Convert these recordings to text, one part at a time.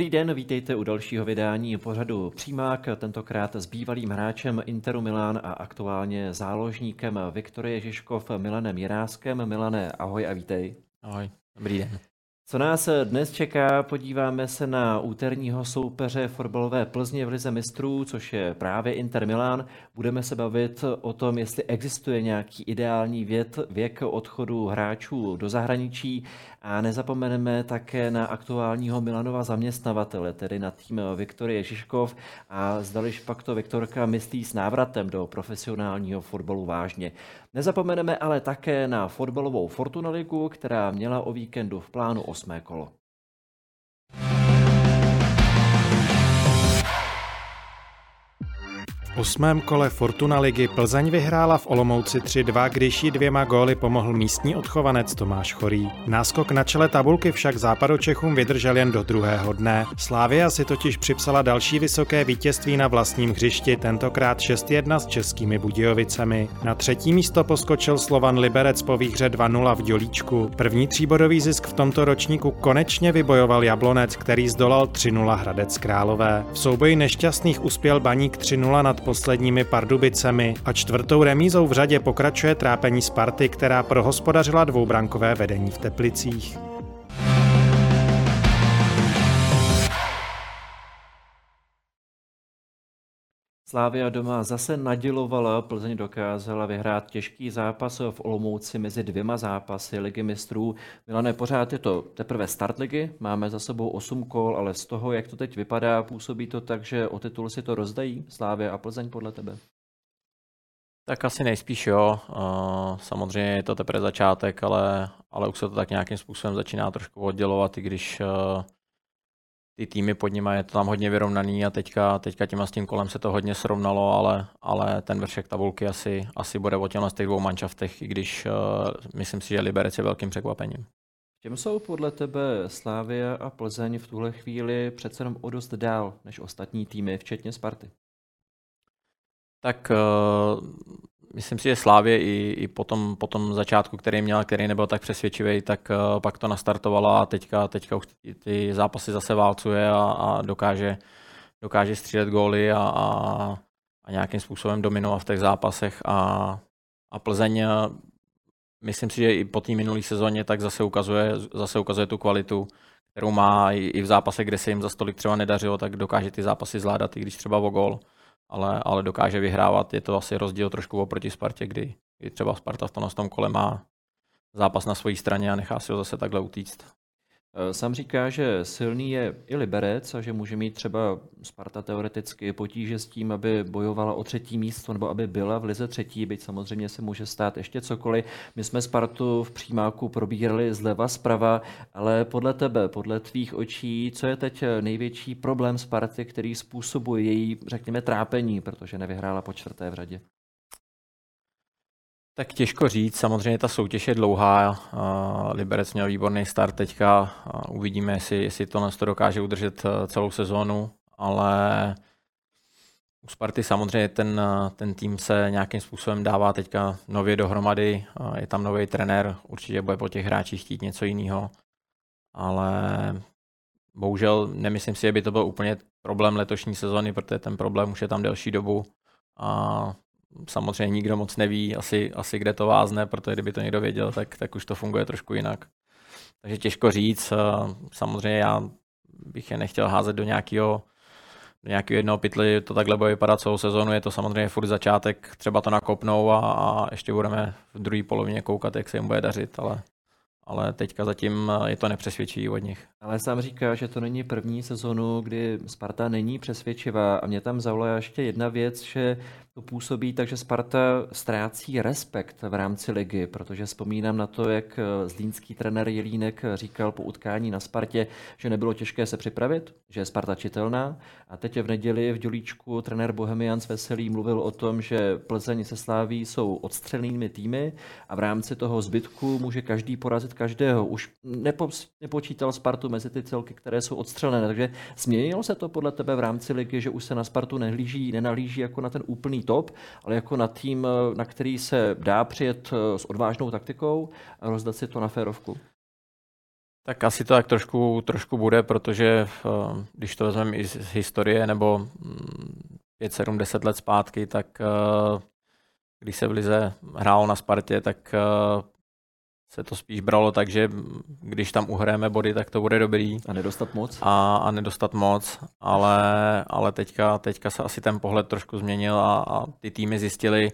Dobrý den, vítejte u dalšího vydání pořadu Přímák, tentokrát s bývalým hráčem Interu Milán a aktuálně záložníkem Viktorie Žižkov Milanem Jiráskem. Milané, ahoj a vítej. Ahoj, dobrý den. Co nás dnes čeká, podíváme se na úterního soupeře fotbalové Plzně v Lize mistrů, což je právě Inter Milan. Budeme se bavit o tom, jestli existuje nějaký ideální věk, věk odchodu hráčů do zahraničí a nezapomeneme také na aktuálního Milanova zaměstnavatele, tedy na tým Viktorie Žižkov a zdališ pak to Viktorka myslí s návratem do profesionálního fotbalu vážně. Nezapomeneme ale také na fotbalovou Fortuna Ligu, která měla o víkendu v plánu osmé kolo. Osmém kole Fortuna ligy Plzeň vyhrála v Olomouci 3-2, když jí dvěma góly pomohl místní odchovanec Tomáš Chorý. Náskok na čele tabulky však západočechům vydržel jen do druhého dne. Slávia si totiž připsala další vysoké vítězství na vlastním hřišti, tentokrát 6-1 s českými Budějovicemi. Na třetí místo poskočil Slovan Liberec po výhře 2-0 v Dělíčku. První tříbodový zisk v tomto ročníku konečně vybojoval Jablonec, který zdolal 3-0 Hradec Králové. V souboji nešťastných uspěl Baník 3-0 nad posledními Pardubicemi a čtvrtou remízou v řadě pokračuje trápení Sparty, která prohospodařila dvoubrankové vedení v Teplicích. Slávia doma zase nadělovala, Plzeň dokázala vyhrát těžký zápas v Olomouci mezi dvěma zápasy Ligy mistrů. Milané, pořád je to teprve start ligy, máme za sebou 8 kol, ale z toho, jak to teď vypadá, působí to tak, že o titul si to rozdají Slávia a Plzeň podle tebe? Tak asi nejspíš jo. Samozřejmě je to teprve začátek, ale, ale už se to tak nějakým způsobem začíná trošku oddělovat, i když ty týmy pod nimi je to tam hodně vyrovnaný a teďka, teďka těma s tím kolem se to hodně srovnalo, ale, ale ten vršek tabulky asi, asi bude o těmhle z těch dvou manšaftech, i když uh, myslím si, že Liberec je velkým překvapením. Čem jsou podle tebe Slávia a Plzeň v tuhle chvíli přece jenom o dost dál než ostatní týmy, včetně Sparty? Tak uh, myslím si, že Slávě i, i po, tom, po tom začátku, který měl, který nebyl tak přesvědčivý, tak uh, pak to nastartovala a teďka, teďka už ty, ty zápasy zase válcuje a, a dokáže, dokáže střílet góly a, a, a nějakým způsobem dominovat v těch zápasech. A, a Plzeň eh, myslím si, že i po té minulé sezóně tak zase ukazuje, zase ukazuje tu kvalitu, kterou má i, i v zápase, kde se jim za stolik třeba nedařilo, tak dokáže ty zápasy zvládat, i když třeba o gól ale, ale dokáže vyhrávat. Je to asi rozdíl trošku oproti Spartě, kdy, kdy třeba Sparta v tom, tom kole má zápas na své straně a nechá si ho zase takhle utíct. Eh, sám říká, že silný je i Liberec a že může mít třeba Sparta teoreticky potíže s tím, aby bojovala o třetí místo nebo aby byla v lize třetí, byť samozřejmě se může stát ještě cokoliv. My jsme Spartu v přímáku probírali zleva zprava, ale podle tebe, podle tvých očí, co je teď největší problém Sparty, který způsobuje její, řekněme, trápení, protože nevyhrála po čtvrté v řadě? Tak těžko říct, samozřejmě ta soutěž je dlouhá, Liberec měl výborný start teďka, uvidíme, jestli, jestli to to dokáže udržet e, celou sezónu, ale u Sparty samozřejmě ten, ten tým se nějakým způsobem dává teďka nově dohromady, je tam nový trenér, určitě bude po těch hráčích chtít něco jiného, ale bohužel nemyslím si, že by to byl úplně problém letošní sezóny, protože ten problém už je tam delší dobu a samozřejmě nikdo moc neví asi, asi kde to vázne, protože kdyby to někdo věděl, tak, tak už to funguje trošku jinak. Takže těžko říct. Samozřejmě já bych je nechtěl házet do nějakého do nějakého jednoho pytli, to takhle bude vypadat celou sezonu, je to samozřejmě furt začátek, třeba to nakopnou a, a ještě budeme v druhé polovině koukat, jak se jim bude dařit, ale ale teďka zatím je to nepřesvědčí od nich. Ale sám říká, že to není první sezonu, kdy Sparta není přesvědčivá a mě tam zaujala ještě jedna věc, že to působí tak, že Sparta ztrácí respekt v rámci ligy, protože vzpomínám na to, jak zlínský trenér Jelínek říkal po utkání na Spartě, že nebylo těžké se připravit, že je Sparta čitelná a teď v neděli v Dělíčku trenér Bohemians Veselý mluvil o tom, že Plzeň se Sláví jsou odstřelnými týmy a v rámci toho zbytku může každý porazit každého. Už nepo, nepočítal Spartu mezi ty celky, které jsou odstřelené, takže změnilo se to podle tebe v rámci ligy, že už se na Spartu nehlíží, nenahlíží jako na ten úplný top, ale jako na tým, na který se dá přijet s odvážnou taktikou a rozdat si to na férovku? Tak asi to tak trošku, trošku bude, protože uh, když to vezmeme i z historie nebo 5, 7, 10 let zpátky, tak uh, když se v Lize hrálo na Spartě, tak se to spíš bralo tak, že když tam uhrajeme body, tak to bude dobrý. A nedostat moc? A, a nedostat moc, ale, ale teďka, teďka se asi ten pohled trošku změnil a, a ty týmy zjistili,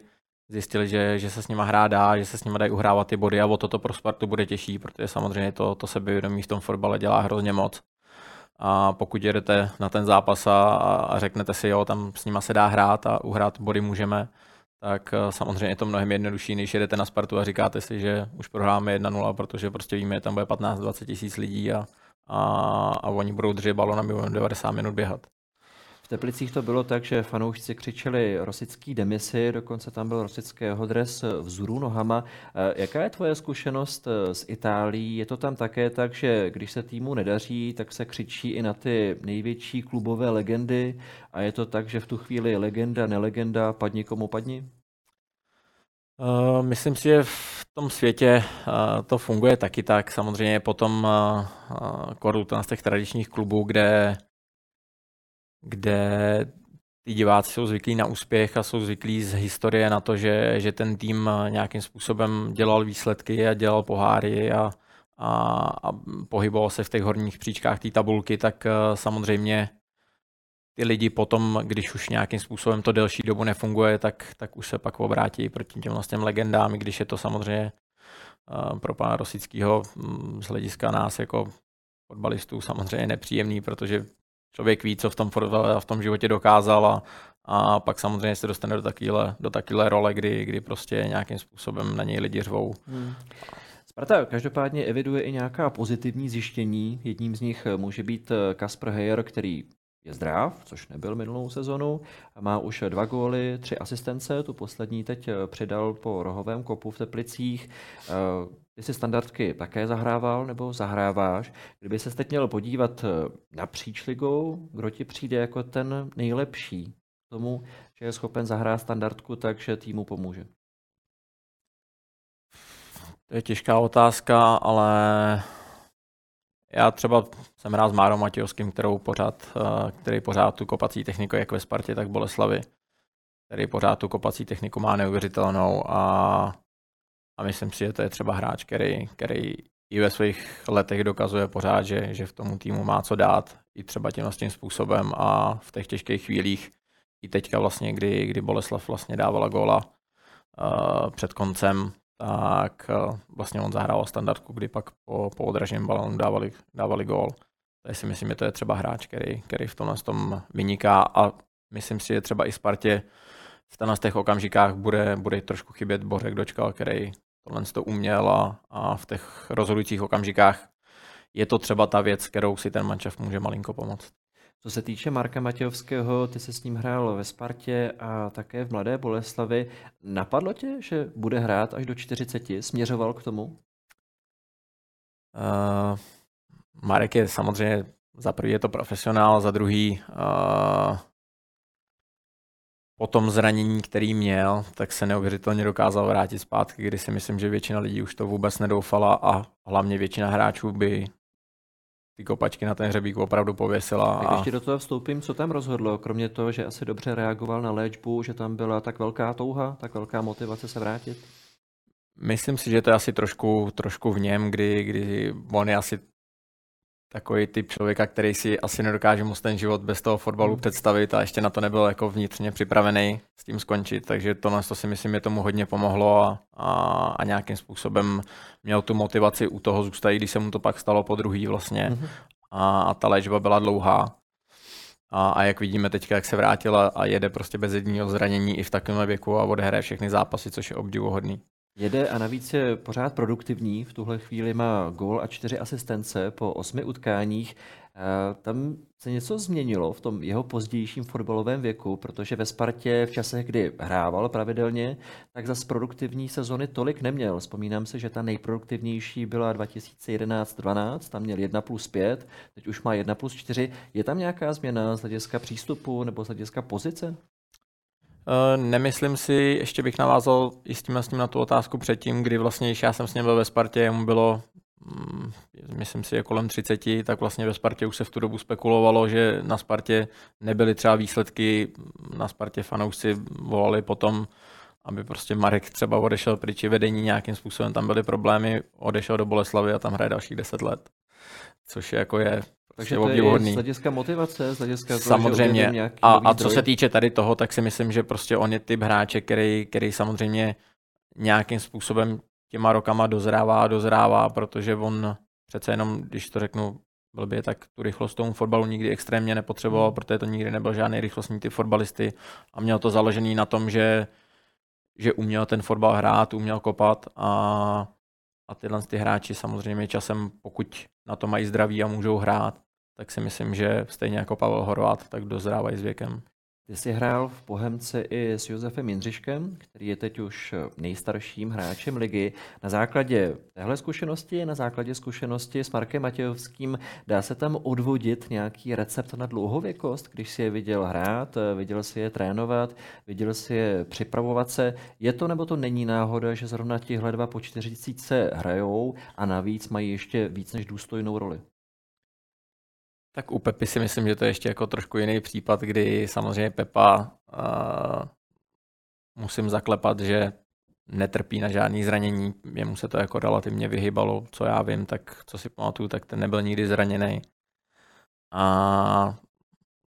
zjistili, že, že se s nima hrá dá, že se s nima dají uhrávat ty body a o toto pro Spartu bude těžší, protože samozřejmě to, to sebevědomí v tom fotbale dělá hrozně moc. A pokud jedete na ten zápas a, a řeknete si, jo, tam s nima se dá hrát a uhrát body můžeme, tak eh, samozřejmě je to mnohem jednodušší, než jedete na Spartu a říkáte si, že už prohráme 1-0, protože prostě víme, že tam bude 15-20 tisíc lidí a, a, a oni budou držet balon a my budeme 90 minut běhat. V Teplicích to bylo tak, že fanoušci křičeli rosický demisi, dokonce tam byl rosického dres vzůru nohama. Eh, jaká je tvoje zkušenost eh, s Itálií? Je to tam také tak, že když se týmu nedaří, tak se křičí i na ty největší klubové legendy a je to tak, že v tu chvíli legenda, nelegenda, padni komu padni? Uh, myslím si, že v tom světě uh, to funguje taky tak. Samozřejmě potom uh, uh, z těch tradičních klubů, kde kde ty diváci jsou zvyklí na úspěch a jsou zvyklí z historie na to, že, že ten tým nějakým způsobem dělal výsledky a dělal poháry a, a, a pohyboval se v těch horních příčkách té tabulky, tak uh, samozřejmě ty lidi potom, když už nějakým způsobem to delší dobu nefunguje, tak, tak už se pak obrátí proti těm vlastně legendám, i když je to samozřejmě uh, pro pana Rosického um, z hlediska nás jako fotbalistů samozřejmě nepříjemný, protože člověk ví, co v tom v tom životě dokázal a, a pak samozřejmě se dostane do takovéhle, do takovéhle role, kdy, kdy prostě nějakým způsobem na něj lidi řvou. Hmm. Sparta každopádně eviduje i nějaká pozitivní zjištění. Jedním z nich může být Kasper Heyer, který je zdrav, což nebyl minulou sezonu. Má už dva góly, tři asistence, tu poslední teď přidal po rohovém kopu v Teplicích. Ty jsi standardky také zahrával nebo zahráváš. Kdyby se teď měl podívat eh, napříč ligou, kdo ti přijde jako ten nejlepší tomu, že je schopen zahrát standardku tak, že týmu pomůže? To je těžká otázka, ale já třeba jsem rád s Márou Matějovským, kterou pořád, eh, který pořád tu kopací techniku jak ve Spartě, tak Boleslavi, který pořád tu kopací techniku má neuvěřitelnou a a myslím si, že to je třeba hráč, který, který i ve svých letech dokazuje pořád, že, že v tomu týmu má co dát, i třeba tím tím způsobem a v těch těžkých chvílích, i teďka vlastně, kdy, kdy Boleslav vlastně dávala góla uh, před koncem, tak uh, vlastně on zahrál standardku, kdy pak po, po odraženém balonu dávali, dávali gól. Takže si myslím, že to je třeba hráč, který, který v tomhle tom vyniká a myslím si, že třeba i Spartě v těch okamžikách bude, bude trošku chybět Bořek Dočkal, který tohle to uměl a, a v těch rozhodujících okamžikách je to třeba ta věc, kterou si ten mančav může malinko pomoct. Co se týče Marka Matějovského, ty se s ním hrál ve Spartě a také v Mladé Boleslavi. Napadlo tě, že bude hrát až do 40? Směřoval k tomu? Uh, Marek je samozřejmě, za prvý je to profesionál, za druhý uh, po tom zranění, který měl, tak se neuvěřitelně dokázal vrátit zpátky, kdy si myslím, že většina lidí už to vůbec nedoufala a hlavně většina hráčů by ty kopačky na ten hřebík opravdu pověsila. Tak a... ještě do toho vstoupím, co tam rozhodlo, kromě toho, že asi dobře reagoval na léčbu, že tam byla tak velká touha, tak velká motivace se vrátit? Myslím si, že to je asi trošku, trošku v něm, kdy, kdy on je asi takový typ člověka, který si asi nedokáže moc ten život bez toho fotbalu hmm. představit a ještě na to nebyl jako vnitřně připravený s tím skončit, takže tohle to si myslím, že tomu hodně pomohlo a, a, a nějakým způsobem měl tu motivaci u toho zůstat, když se mu to pak stalo po druhý vlastně hmm. a, a ta léčba byla dlouhá. A, a jak vidíme teďka, jak se vrátila a jede prostě bez jedního zranění i v takovém věku a odehraje všechny zápasy, což je obdivuhodný. Jede a navíc je pořád produktivní. V tuhle chvíli má gól a čtyři asistence po osmi utkáních. Tam se něco změnilo v tom jeho pozdějším fotbalovém věku, protože ve Spartě v časech, kdy hrával pravidelně, tak za produktivní sezony tolik neměl. Vzpomínám se, že ta nejproduktivnější byla 2011-12, tam měl 1 plus 5, teď už má 1 plus 4. Je tam nějaká změna z hlediska přístupu nebo z hlediska pozice? Eh, nemyslím si, ještě bych navázal i s tím, s tím na tu otázku předtím, kdy vlastně, když já jsem s ním byl ve Spartě, mu bylo mm, myslím si, je kolem 30, tak vlastně ve Spartě už se v tu dobu spekulovalo, že na Spartě nebyly třeba výsledky, na Spartě fanoušci volali potom, aby prostě Marek třeba odešel pryč vedení nějakým způsobem, tam byly problémy, odešel do Boleslavy a tam hraje dalších 10 let. Což je jako je takže to je z hlediska motivace, z hlediska Samozřejmě. Toho, a, a co se týče tady toho, tak si myslím, že prostě on je typ hráče, který, který samozřejmě nějakým způsobem těma rokama dozrává a dozrává, protože on přece jenom, když to řeknu blbě, tak tu rychlost tomu fotbalu nikdy extrémně nepotřeboval, hmm. protože to nikdy nebyl žádný rychlostní typ fotbalisty a měl to založený na tom, že, že uměl ten fotbal hrát, uměl kopat a, a tyhle ty hráči samozřejmě časem, pokud na to mají zdraví a můžou hrát, tak si myslím, že stejně jako Pavel Horvát, tak dozrávají s věkem. Ty jsi hrál v Pohemce i s Josefem Jindřiškem, který je teď už nejstarším hráčem ligy. Na základě téhle zkušenosti, na základě zkušenosti s Markem Matějovským, dá se tam odvodit nějaký recept na dlouhověkost, když si je viděl hrát, viděl si je trénovat, viděl si je připravovat se. Je to nebo to není náhoda, že zrovna tihle dva po čtyřicíce hrajou a navíc mají ještě víc než důstojnou roli? Tak u Pepy si myslím, že to je ještě jako trošku jiný případ, kdy samozřejmě Pepa uh, musím zaklepat, že netrpí na žádný zranění, jemu se to jako relativně vyhybalo, co já vím, tak co si pamatuju, tak ten nebyl nikdy zraněný. A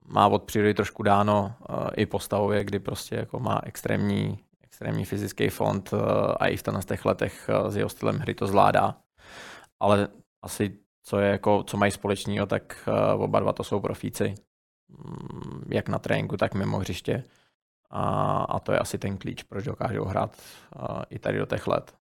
má od přírody trošku dáno uh, i postavově, kdy prostě jako má extrémní, extrémní fyzický fond uh, a i v těch letech uh, s jeho stylem hry to zvládá. Ale asi co, je jako, co mají společného, tak uh, oba dva to jsou profíci. Mm, jak na tréninku, tak mimo hřiště. A, a to je asi ten klíč, proč dokážou hrát uh, i tady do těch let.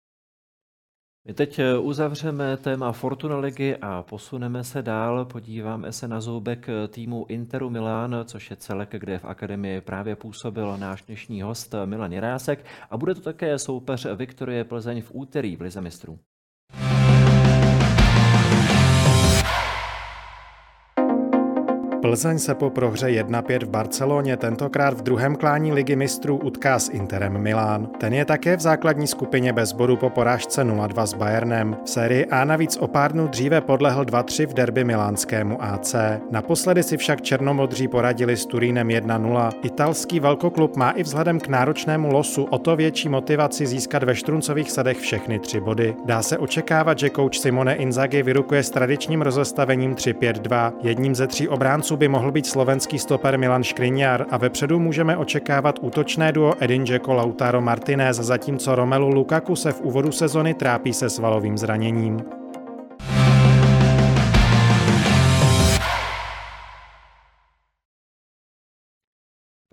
My teď eh, uzavřeme téma Fortuna ligy a posuneme se dál. Podíváme se na zoubek týmu Interu Milán, což je celek, kde v akademii právě působil náš dnešní host Milan Jirásek a bude to také soupeř Viktorie Plzeň v úterý v Lize mistrů. Plzeň se po prohře 1-5 v Barceloně tentokrát v druhém klání ligy mistrů utká s Interem Milán. Ten je také v základní skupině bez bodu po porážce 0-2 s Bayernem. V sérii A navíc o pár dnů dříve podlehl 2-3 v derby milánskému AC. Naposledy si však černomodří poradili s Turínem 1-0. Italský velkoklub má i vzhledem k náročnému losu o to větší motivaci získat ve štruncových sadech všechny tři body. Dá se očekávat, že kouč Simone Inzaghi vyrukuje s tradičním rozestavením 3-5-2. Jedním ze tří obránců zápasu by mohl být slovenský stoper Milan Škriňar a vepředu můžeme očekávat útočné duo Edin Dzeko Lautaro Martinez, zatímco Romelu Lukaku se v úvodu sezony trápí se svalovým zraněním.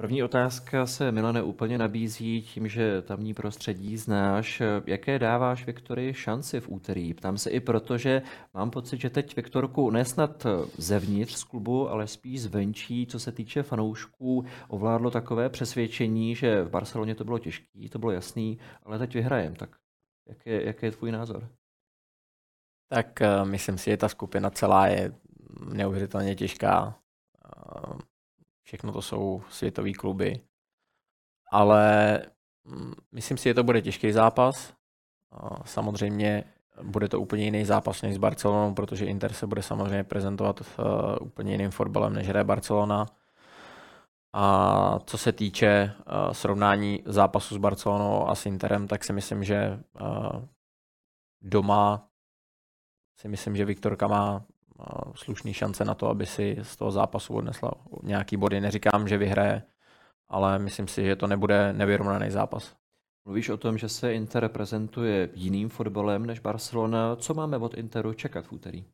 První otázka se, Milane, úplně nabízí tím, že tamní prostředí znáš. Jaké dáváš Viktorii šanci v úterý? Ptám se i proto, že mám pocit, že teď Viktorku nesnad zevnitř z klubu, ale spíš zvenčí, co se týče fanoušků, ovládlo takové přesvědčení, že v Barceloně to bylo těžké, to bylo jasný, ale teď vyhrajem. Tak jaký je, jaký je tvůj názor? Tak uh, myslím si, že ta skupina celá je neuvěřitelně těžká. Všechno to jsou světové kluby. Ale mm, myslím si, že to bude těžký zápas. Samozřejmě bude to úplně jiný zápas než s Barcelonou, protože Inter se bude samozřejmě prezentovat uh, úplně jiným fotbalem, než hraje Barcelona. A co se týče uh, srovnání zápasu s Barcelonou a s Interem, tak si myslím, že uh, doma si myslím, že Viktorka má slušný šance na to, aby si z toho zápasu odnesla nějaký body. Neříkám, že vyhraje, ale myslím si, že to nebude nevyrovnaný zápas. Mluvíš o tom, že se Inter prezentuje jiným fotbalem než Barcelona. Co máme od Interu čekat v úterý?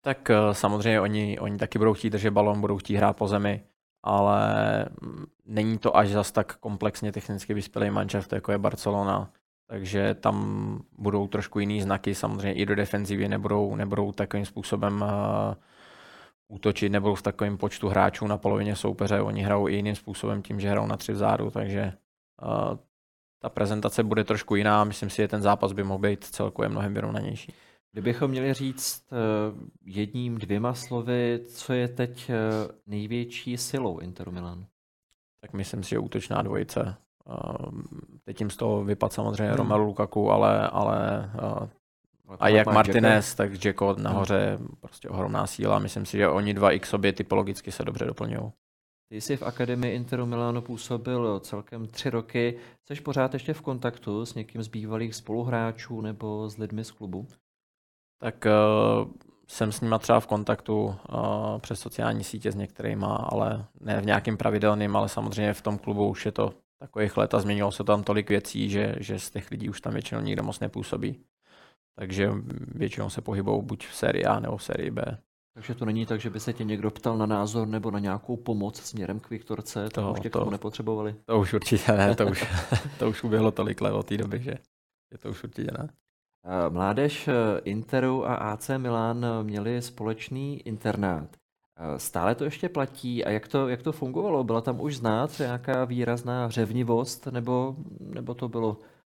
Tak eh, samozřejmě oni, oni taky budou chtít držet balon, budou chtít hrát po zemi, ale mm, není to až zas tak komplexně technicky vyspělý manšaft, jako je Barcelona takže tam budou trošku jiný znaky, samozřejmě i do defenzivy nebudou, nebudou takovým způsobem uh, útočit, nebudou v takovém počtu hráčů na polovině soupeře, oni hrajou i jiným způsobem tím, že hrajou na tři vzadu, takže uh, ta prezentace bude trošku jiná, myslím si, že ten zápas by mohl být celkově mnohem vyrovnanější. Kdybychom měli říct uh, jedním, dvěma slovy, co je teď největší silou Interu Milan? Tak myslím si, že útočná dvojice. Teď jim z toho vypadl samozřejmě hmm. Romelu Lukaku, ale, ale A jak Martinez, tak Jacko nahoře, hmm. prostě ohromná síla. Myslím si, že oni dva i k sobě typologicky se dobře doplňují. Ty jsi v Akademii Interu Milano působil celkem tři roky. Jsi pořád ještě v kontaktu s někým z bývalých spoluhráčů nebo s lidmi z klubu? Tak uh, jsem s nima třeba v kontaktu uh, přes sociální sítě s některýma, ale ne v nějakým pravidelným, ale samozřejmě v tom klubu už je to takových let a změnilo se tam tolik věcí, že, že z těch lidí už tam většinou nikdo moc nepůsobí. Takže většinou se pohybou buď v sérii A nebo v sérii B. Takže to není tak, že by se tě někdo ptal na názor nebo na nějakou pomoc směrem k Viktorce, to, to už tě to, k tomu nepotřebovali? To už určitě ne, to už, to už uběhlo tolik let od té doby, že je to už určitě ne. Mládež eh, Interu a AC Milan měli společný internát. Stále to ještě platí a jak to, jak to fungovalo? Byla tam už znát nějaká výrazná řevnivost nebo, nebo to bylo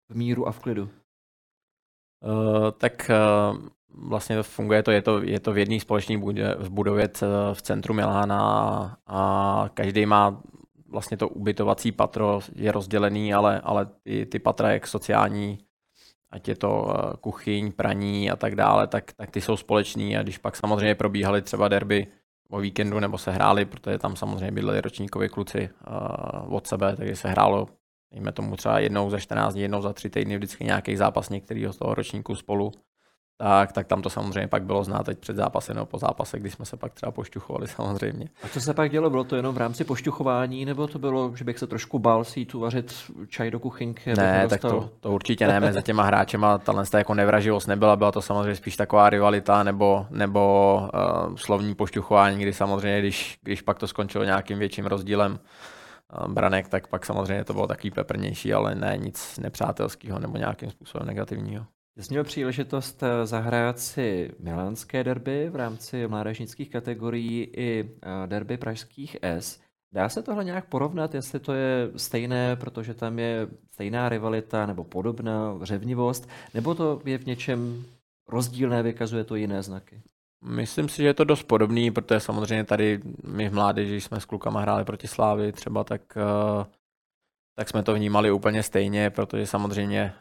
v míru a v klidu? Uh, tak uh, vlastně to funguje, to je to, je to v jedné společné budově, v budově v centru Milána a každý má vlastně to ubytovací patro je rozdělený, ale, ale ty, ty patra, jak sociální, ať je to kuchyň, praní a tak dále, tak, tak ty jsou společný a když pak samozřejmě probíhaly třeba derby o víkendu nebo se hráli, protože tam samozřejmě bydleli ročníkovi kluci uh, od sebe, takže se hrálo, dejme tomu třeba jednou za 14 dní, jednou za tři týdny vždycky nějaký zápas některého z toho ročníku spolu tak, tak tam to samozřejmě pak bylo znát teď před zápasem nebo po zápase, kdy jsme se pak třeba pošťuchovali samozřejmě. A co se pak dělo? Bylo to jenom v rámci pošťuchování, nebo to bylo, že bych se trošku bál si jít uvařit čaj do kuchynky? Ne, tak to, to, určitě ne, mezi těma hráčema tahle jako nevraživost nebyla, byla to samozřejmě spíš taková rivalita nebo, nebo uh, slovní pošťuchování, kdy samozřejmě, když, když pak to skončilo nějakým větším rozdílem, uh, branek, tak pak samozřejmě to bylo takový peprnější, ale ne nic nepřátelského nebo nějakým způsobem negativního. Jsi měl příležitost eh, zahrát si milánské derby v rámci mládežnických kategorií i eh, derby pražských S. Dá se tohle nějak porovnat, jestli to je stejné, protože tam je stejná rivalita nebo podobná řevnivost, nebo to je v něčem rozdílné, vykazuje to jiné znaky? Myslím si, že je to dost podobný, protože samozřejmě tady my v mládeži jsme s klukama hráli proti Slávy třeba, tak uh, tak jsme to vnímali úplně stejně, protože samozřejmě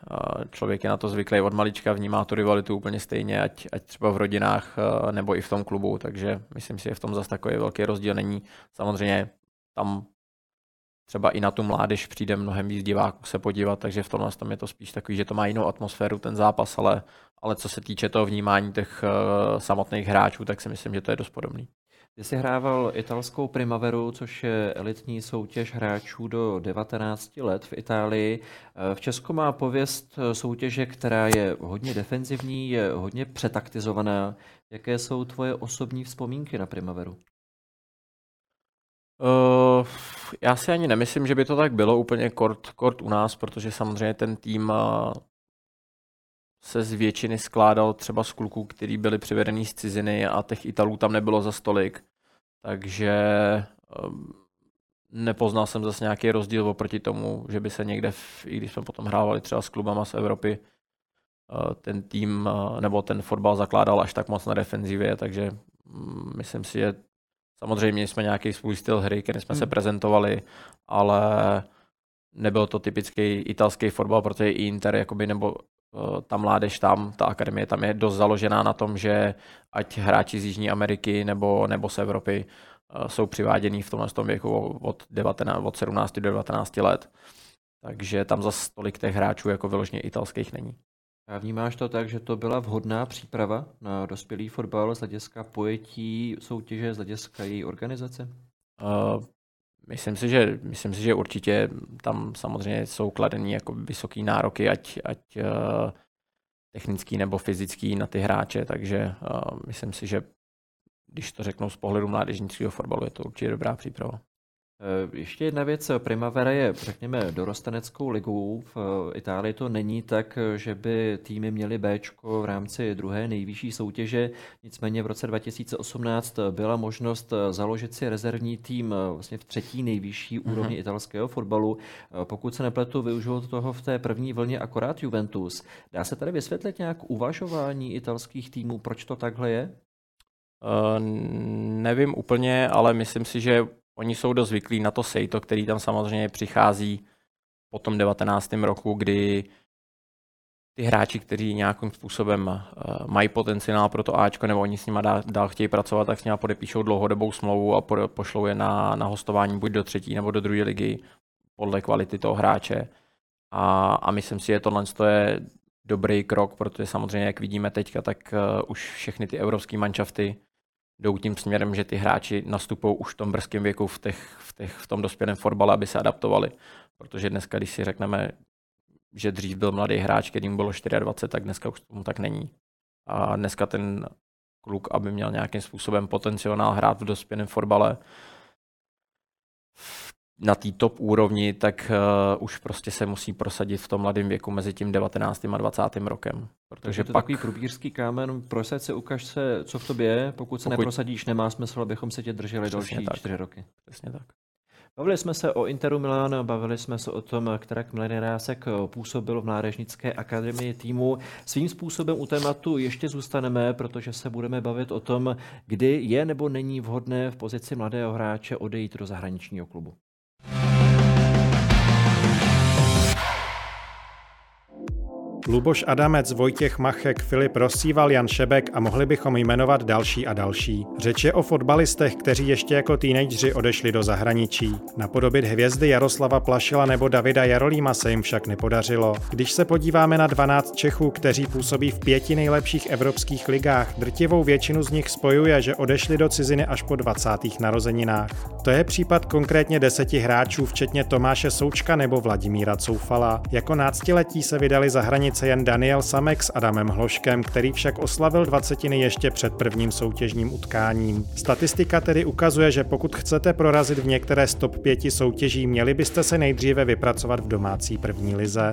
člověk je na to zvyklý od malička, vnímá tu rivalitu úplně stejně, ať, ať třeba v rodinách nebo i v tom klubu, takže myslím si, že v tom zase takový velký rozdíl není. Samozřejmě tam třeba i na tu mládež přijde mnohem víc diváků se podívat, takže v tomhle tom je to spíš takový, že to má jinou atmosféru ten zápas, ale, ale co se týče toho vnímání těch uh, samotných hráčů, tak si myslím, že to je dost podobný. Ty jsi hrával italskou primaveru, což je elitní soutěž hráčů do 19 let v Itálii. V Česku má pověst soutěže, která je hodně defenzivní, je hodně přetaktizovaná. Jaké jsou tvoje osobní vzpomínky na primaveru? Uh, já si ani nemyslím, že by to tak bylo úplně kort, kort u nás, protože samozřejmě ten tým se z většiny skládal třeba z kluků, kteří byli přivedení z ciziny a těch Italů tam nebylo za stolik. Takže um, nepoznal jsem zase nějaký rozdíl oproti tomu, že by se někde, v, i když jsme potom hrávali třeba s klubama z Evropy, uh, ten tým uh, nebo ten fotbal zakládal až tak moc na defenzivě, takže um, myslím si, že samozřejmě jsme nějaký svůj styl hry, který jsme hmm. se prezentovali, ale nebyl to typický italský fotbal, protože i Inter jakoby, nebo Eh, ta mládež tam, ta akademie tam je dost založená na tom, že ať hráči z Jižní Ameriky nebo, nebo z Evropy eh, jsou přivádění v tomhle tom věku od, 19, od 17 do 19 let. Takže tam zase tolik těch hráčů jako vyloženě italských není. A vnímáš to tak, že to byla vhodná příprava na dospělý fotbal z hlediska pojetí soutěže, z hlediska její organizace? Uh, Myslím si, že, myslím si, že určitě tam samozřejmě jsou kladení jako vysoké nároky, ať, ať uh, technický nebo fyzický na ty hráče, takže uh, myslím si, že když to řeknu z pohledu mládežnického fotbalu, je to určitě dobrá příprava. Eh, ještě jedna věc, Primavera je, řekněme, dorosteneckou ligou. V Itálii to není tak, že by týmy měly B v rámci druhé nejvyšší soutěže. Nicméně v roce 2018 byla možnost založit si rezervní tým vlastně v třetí nejvyšší mm-hmm. úrovni italského fotbalu. Pokud se nepletu, využil toho v té první vlně akorát Juventus. Dá se tady vysvětlit nějak uvažování italských týmů, proč to takhle je? Uh, nevím úplně, ale myslím si, že Oni jsou dost zvyklí na to sejto, který tam samozřejmě přichází po tom 19. roku, kdy ty hráči, kteří nějakým způsobem uh, mají potenciál pro to Ačko, nebo oni s nimi dál, dál chtějí pracovat, tak s nimi podepíšou dlouhodobou smlouvu a po, pošlou je na, na hostování buď do třetí nebo do druhé ligy podle kvality toho hráče. A, a myslím si, že tohle je dobrý krok, protože samozřejmě, jak vidíme teďka, tak uh, už všechny ty evropské manšafty jdou tím směrem, že ty hráči nastupují už v tom brzkém věku v, těch, v, těch, v tom dospělém fotbale, aby se adaptovali. Protože dneska, když si řekneme, že dřív byl mladý hráč, kterým bylo 24, tak dneska už tomu tak není. A dneska ten kluk, aby měl nějakým způsobem potenciál hrát v dospělém fotbale, na té top úrovni, tak uh, už prostě se musí prosadit v tom mladém věku mezi tím 19. a 20. rokem. Protože to pak... takový průbířský kámen, prosaď se, ukaž se, co v tobě je, pokud se pokud... neprosadíš, nemá smysl, abychom se tě drželi Přesně další tak. čtyři roky. Přesně tak. Bavili jsme se o Interu Milán, bavili jsme se o tom, kterak Mladý Rásek působil v mládežnické akademii týmu. Svým způsobem u tématu ještě zůstaneme, protože se budeme bavit o tom, kdy je nebo není vhodné v pozici mladého hráče odejít do zahraničního klubu. Luboš Adamec, Vojtěch Machek, Filip Rosíval, Jan Šebek a mohli bychom jmenovat další a další. Řeč je o fotbalistech, kteří ještě jako teenageři odešli do zahraničí. Napodobit hvězdy Jaroslava Plašila nebo Davida Jarolíma se jim však nepodařilo. Když se podíváme na 12 Čechů, kteří působí v pěti nejlepších evropských ligách, drtivou většinu z nich spojuje, že odešli do ciziny až po 20. narozeninách. To je případ konkrétně deseti hráčů, včetně Tomáše Součka nebo Vladimíra Coufala. Jako náctiletí se vydali za přece jen Daniel Samek s Adamem Hloškem, který však oslavil dvacetiny ještě před prvním soutěžním utkáním. Statistika tedy ukazuje, že pokud chcete prorazit v některé z top 5 soutěží, měli byste se nejdříve vypracovat v domácí první lize.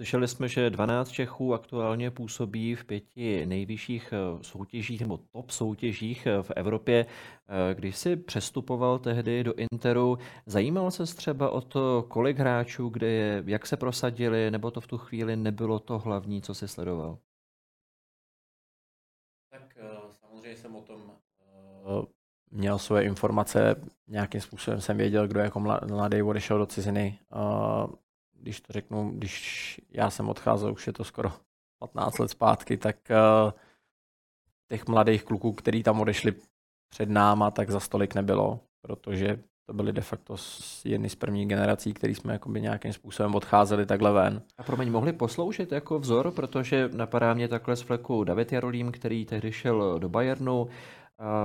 Slyšeli jsme, že 12 Čechů aktuálně působí v pěti nejvyšších eh, soutěžích nebo top soutěžích eh, v Evropě. Eh, když jsi přestupoval tehdy do Interu, zajímal se třeba o to, kolik hráčů, kde je, jak se prosadili, nebo to v tu chvíli nebylo to hlavní, co jsi sledoval? Tak samozřejmě jsem o tom měl svoje informace, nějakým způsobem jsem věděl, kdo jako mladý odešel do ciziny když to řeknu, když já jsem odcházel, už je to skoro 15 let zpátky, tak uh, těch mladých kluků, kteří tam odešli před náma, tak za stolik nebylo, protože to byly de facto jedny z prvních generací, který jsme jakoby nějakým způsobem odcházeli takhle ven. A pro mě mohli posloužit jako vzor, protože napadá mě takhle z fleku David Jarolím, který tehdy šel do Bayernu,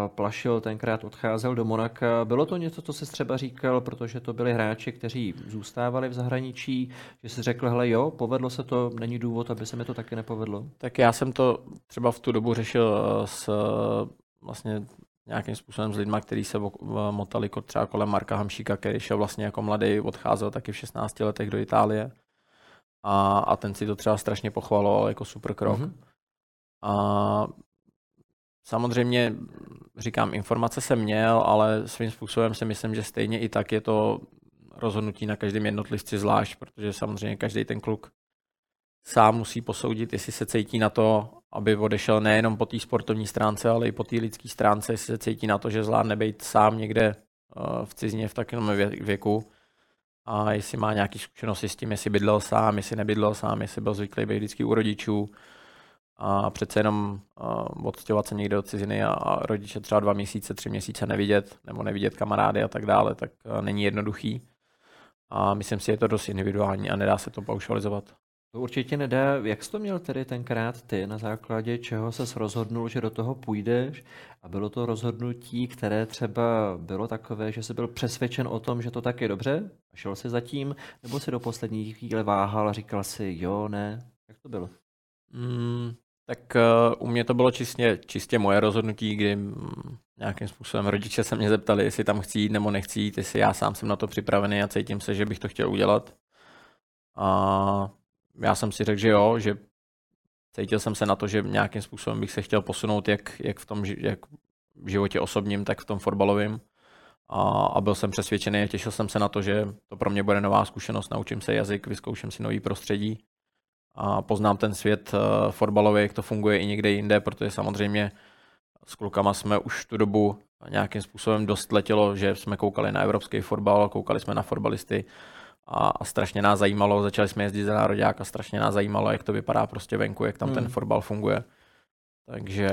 Plašil tenkrát odcházel do Monaka. Bylo to něco, co jsi třeba říkal, protože to byli hráči, kteří zůstávali v zahraničí, že jsi řekl, hele jo, povedlo se to, není důvod, aby se mi to taky nepovedlo? Tak já jsem to třeba v tu dobu řešil eh, s eh, vlastně nějakým způsobem s lidmi, kteří se motali třeba kolem Marka Hamšíka, který šel vlastně jako mladý, odcházel taky v 16 letech do Itálie. A, a ten si to třeba strašně pochvaloval jako super krok. Mm-hmm. A Samozřejmě, říkám, informace jsem měl, ale svým způsobem si myslím, že stejně i tak je to rozhodnutí na každém jednotlivci zvlášť, protože samozřejmě každý ten kluk sám musí posoudit, jestli se cítí na to, aby odešel nejenom po té sportovní stránce, ale i po té lidské stránce, jestli se cítí na to, že zvládne být sám někde eh, v cizině v takovém věku. A jestli má nějaké zkušenosti s tím, jestli bydlel sám, jestli nebydlel sám, jestli byl zvyklý být vždycky u rodičů, a přece jenom uh, odstěhovat se někde od ciziny a, a rodiče třeba dva měsíce, tři měsíce nevidět, nebo nevidět kamarády a tak dále, tak uh, není jednoduchý. A myslím si, je to dost individuální a nedá se to paušalizovat. To určitě nedá. Jak jsi to měl tedy tenkrát ty, na základě čeho se rozhodnul, že do toho půjdeš a bylo to rozhodnutí, které třeba bylo takové, že jsi byl přesvědčen o tom, že to tak je dobře a šel si zatím, nebo si do poslední chvíle váhal a říkal si jo, ne? Jak to bylo? Mm, tak uh, u mě to bylo čistě, čistě moje rozhodnutí, kdy um, nějakým způsobem rodiče se mě zeptali, jestli tam chci jít nebo nechci jít, jestli já sám jsem na to připravený a cítím se, že bych to chtěl udělat. A já jsem si řekl, že jo, že cítil jsem se na to, že nějakým způsobem bych se chtěl posunout jak, jak v tom jak v životě osobním, tak v tom fotbalovém. A, a byl jsem přesvědčený a těšil jsem se na to, že to pro mě bude nová zkušenost, naučím se jazyk, vyzkouším si nový prostředí a poznám ten svět uh, fotbalový, jak to funguje i někde jinde, protože samozřejmě s klukama jsme už tu dobu nějakým způsobem dost letělo, že jsme koukali na evropský fotbal, koukali jsme na fotbalisty a, a strašně nás zajímalo, začali jsme jezdit za národák a strašně nás zajímalo, jak to vypadá prostě venku, jak tam hmm. ten fotbal funguje. Takže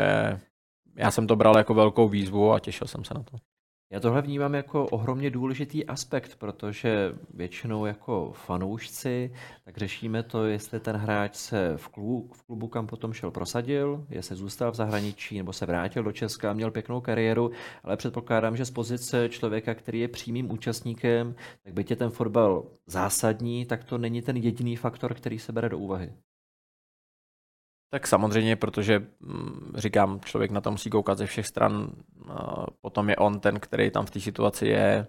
já jsem to bral jako velkou výzvu a těšil jsem se na to. Já tohle vnímám jako ohromně důležitý aspekt, protože většinou jako fanoušci tak řešíme to, jestli ten hráč se v klubu, v klubu kam potom šel, prosadil, jestli zůstal v zahraničí nebo se vrátil do Česka a měl pěknou kariéru, ale předpokládám, že z pozice člověka, který je přímým účastníkem, tak by tě ten fotbal zásadní, tak to není ten jediný faktor, který se bere do úvahy. Tak samozřejmě, protože mm, říkám, člověk na to musí koukat ze všech stran. Potom je on ten, který tam v té situaci je,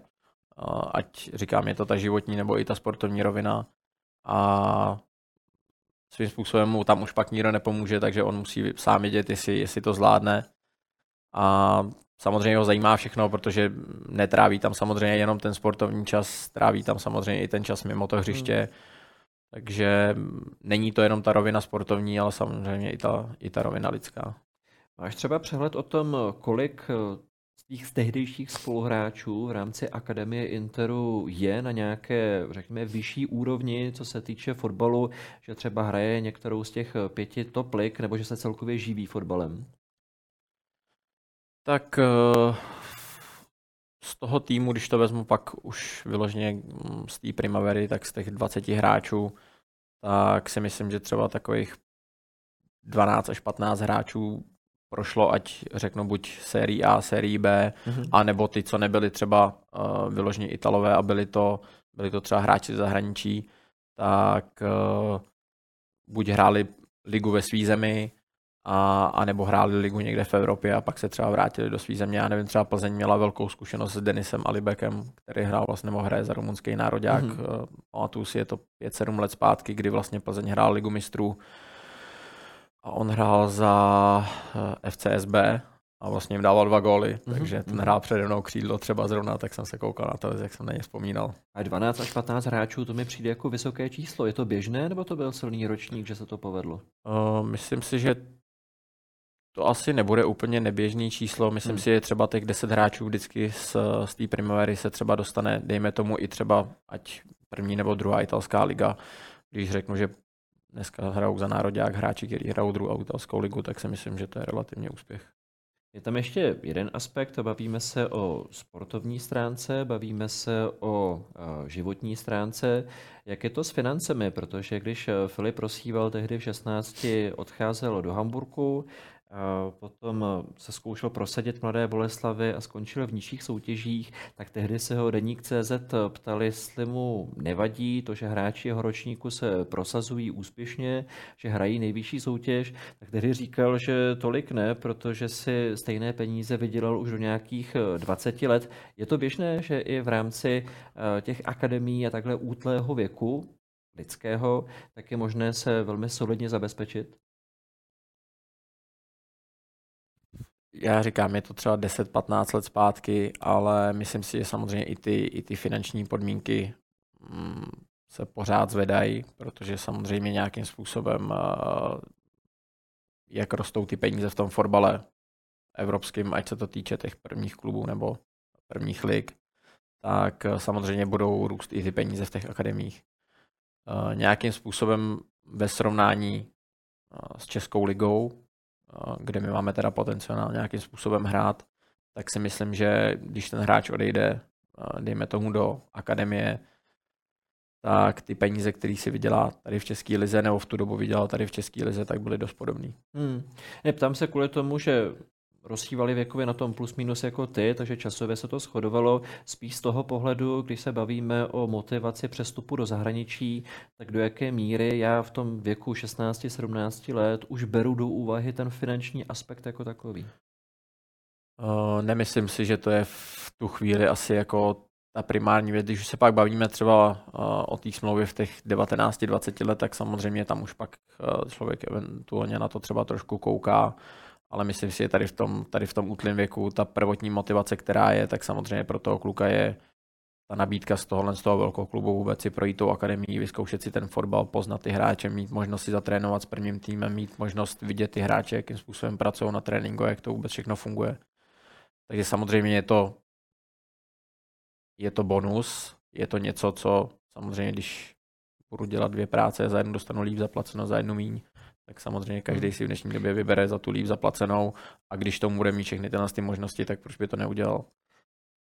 ať říkám, je to ta životní nebo i ta sportovní rovina. A svým způsobem mu tam už pak nikdo nepomůže, takže on musí sám vědět, jestli, jestli to zvládne. A samozřejmě ho zajímá všechno, protože netráví tam samozřejmě jenom ten sportovní čas, tráví tam samozřejmě i ten čas mimo to hřiště. Hmm takže není to jenom ta rovina sportovní, ale samozřejmě i ta, i ta rovina lidská. Máš třeba přehled o tom, kolik eh, z těch tehdejších spoluhráčů v rámci Akademie Interu je na nějaké, řekněme, vyšší úrovni, co se týče fotbalu, že třeba hraje některou z těch pěti top lig, nebo že se celkově živí fotbalem? Tak eh, z toho týmu, když to vezmu pak už vyloženě mm, z té primavery, tak z těch 20 hráčů, tak si myslím, že třeba takových 12 až 15 hráčů prošlo, ať řeknu buď sérii A, sérii B, mm-hmm. anebo ty, co nebyli třeba uh, vyloženě Italové a byli to, byli to třeba hráči z zahraničí, tak uh, buď hráli ligu ve své zemi, a, a nebo hráli ligu někde v Evropě a pak se třeba vrátili do své země. Já nevím, třeba Plzeň měla velkou zkušenost s Denisem Alibekem, který hrál vlastně nebo hraje za rumunský národák. Mm-hmm. Pamatuju si, je to 5-7 let zpátky, kdy vlastně Plzeň hrál ligu mistrů a on hrál za eh, FCSB a vlastně jim dával dva góly, mm-hmm. takže ten mhm. hrál přede mnou křídlo třeba zrovna, tak jsem se koukal na to, jak jsem na ně vzpomínal. A 12 až 15 hráčů, to mi přijde jako vysoké číslo. Je to běžné, nebo to byl silný ročník, že se to povedlo? Uh, myslím si, že to asi nebude úplně neběžný číslo. Myslím hmm. si, že třeba těch 10 hráčů vždycky z, z té primavery se třeba dostane, dejme tomu i třeba, ať první nebo druhá italská liga. Když řeknu, že dneska hrajou za národák hráči, kteří hrajou druhou italskou ligu, tak si myslím, že to je relativně úspěch. Je tam ještě jeden aspekt, bavíme se o sportovní stránce, bavíme se o životní stránce. Jak je to s financemi? Protože když Filip Rosíval tehdy v 16 odcházel do Hamburku, potom se zkoušel prosadit Mladé Boleslavy a skončil v nižších soutěžích, tak tehdy se ho Deník CZ ptali, jestli mu nevadí to, že hráči jeho ročníku se prosazují úspěšně, že hrají nejvyšší soutěž, tak tehdy říkal, že tolik ne, protože si stejné peníze vydělal už do nějakých 20 let. Je to běžné, že i v rámci eh, těch akademií a takhle útlého věku lidského, tak je možné se velmi solidně zabezpečit? Já říkám, je to třeba 10-15 let zpátky, ale myslím si, že samozřejmě i ty, i ty finanční podmínky mm, se pořád zvedají, protože samozřejmě nějakým způsobem, uh, jak rostou ty peníze v tom fotbale evropským, ať se to týče těch prvních klubů nebo prvních lig, tak uh, samozřejmě budou růst i ty peníze v těch akademiích. Uh, nějakým způsobem ve srovnání s Českou ligou kde my máme teda potenciál nějakým způsobem hrát, tak si myslím, že když ten hráč odejde, dejme tomu do akademie, tak ty peníze, které si vydělá tady v České lize, nebo v tu dobu vydělal tady v České lize, tak byly dost podobný. Hmm. Neptám se kvůli tomu, že rozhývali věkově na tom plus minus jako ty, takže časově se to shodovalo. Spíš z toho pohledu, když se bavíme o motivaci přestupu do zahraničí, tak do jaké míry já v tom věku 16-17 let už beru do úvahy ten finanční aspekt jako takový? Uh, nemyslím si, že to je v tu chvíli asi jako ta primární věc. Když se pak bavíme třeba uh, o té smlouvě v těch 19-20 let, tak samozřejmě tam už pak uh, člověk eventuálně na to třeba trošku kouká ale myslím si, že tady v tom, tady v tom útlém věku ta prvotní motivace, která je, tak samozřejmě pro toho kluka je ta nabídka z tohohle z toho velkého klubu vůbec si projít tou akademií, vyzkoušet si ten fotbal, poznat ty hráče, mít možnost si zatrénovat s prvním týmem, mít možnost vidět ty hráče, jakým způsobem pracují na tréninku, jak to vůbec všechno funguje. Takže samozřejmě je to, je to bonus, je to něco, co samozřejmě, když budu dělat dvě práce, za jednu dostanu líp zaplaceno, za jednu míň, tak samozřejmě každý hmm. si v dnešní době vybere za tu líp zaplacenou a když tomu bude mít všechny tyhle ty možnosti, tak proč by to neudělal?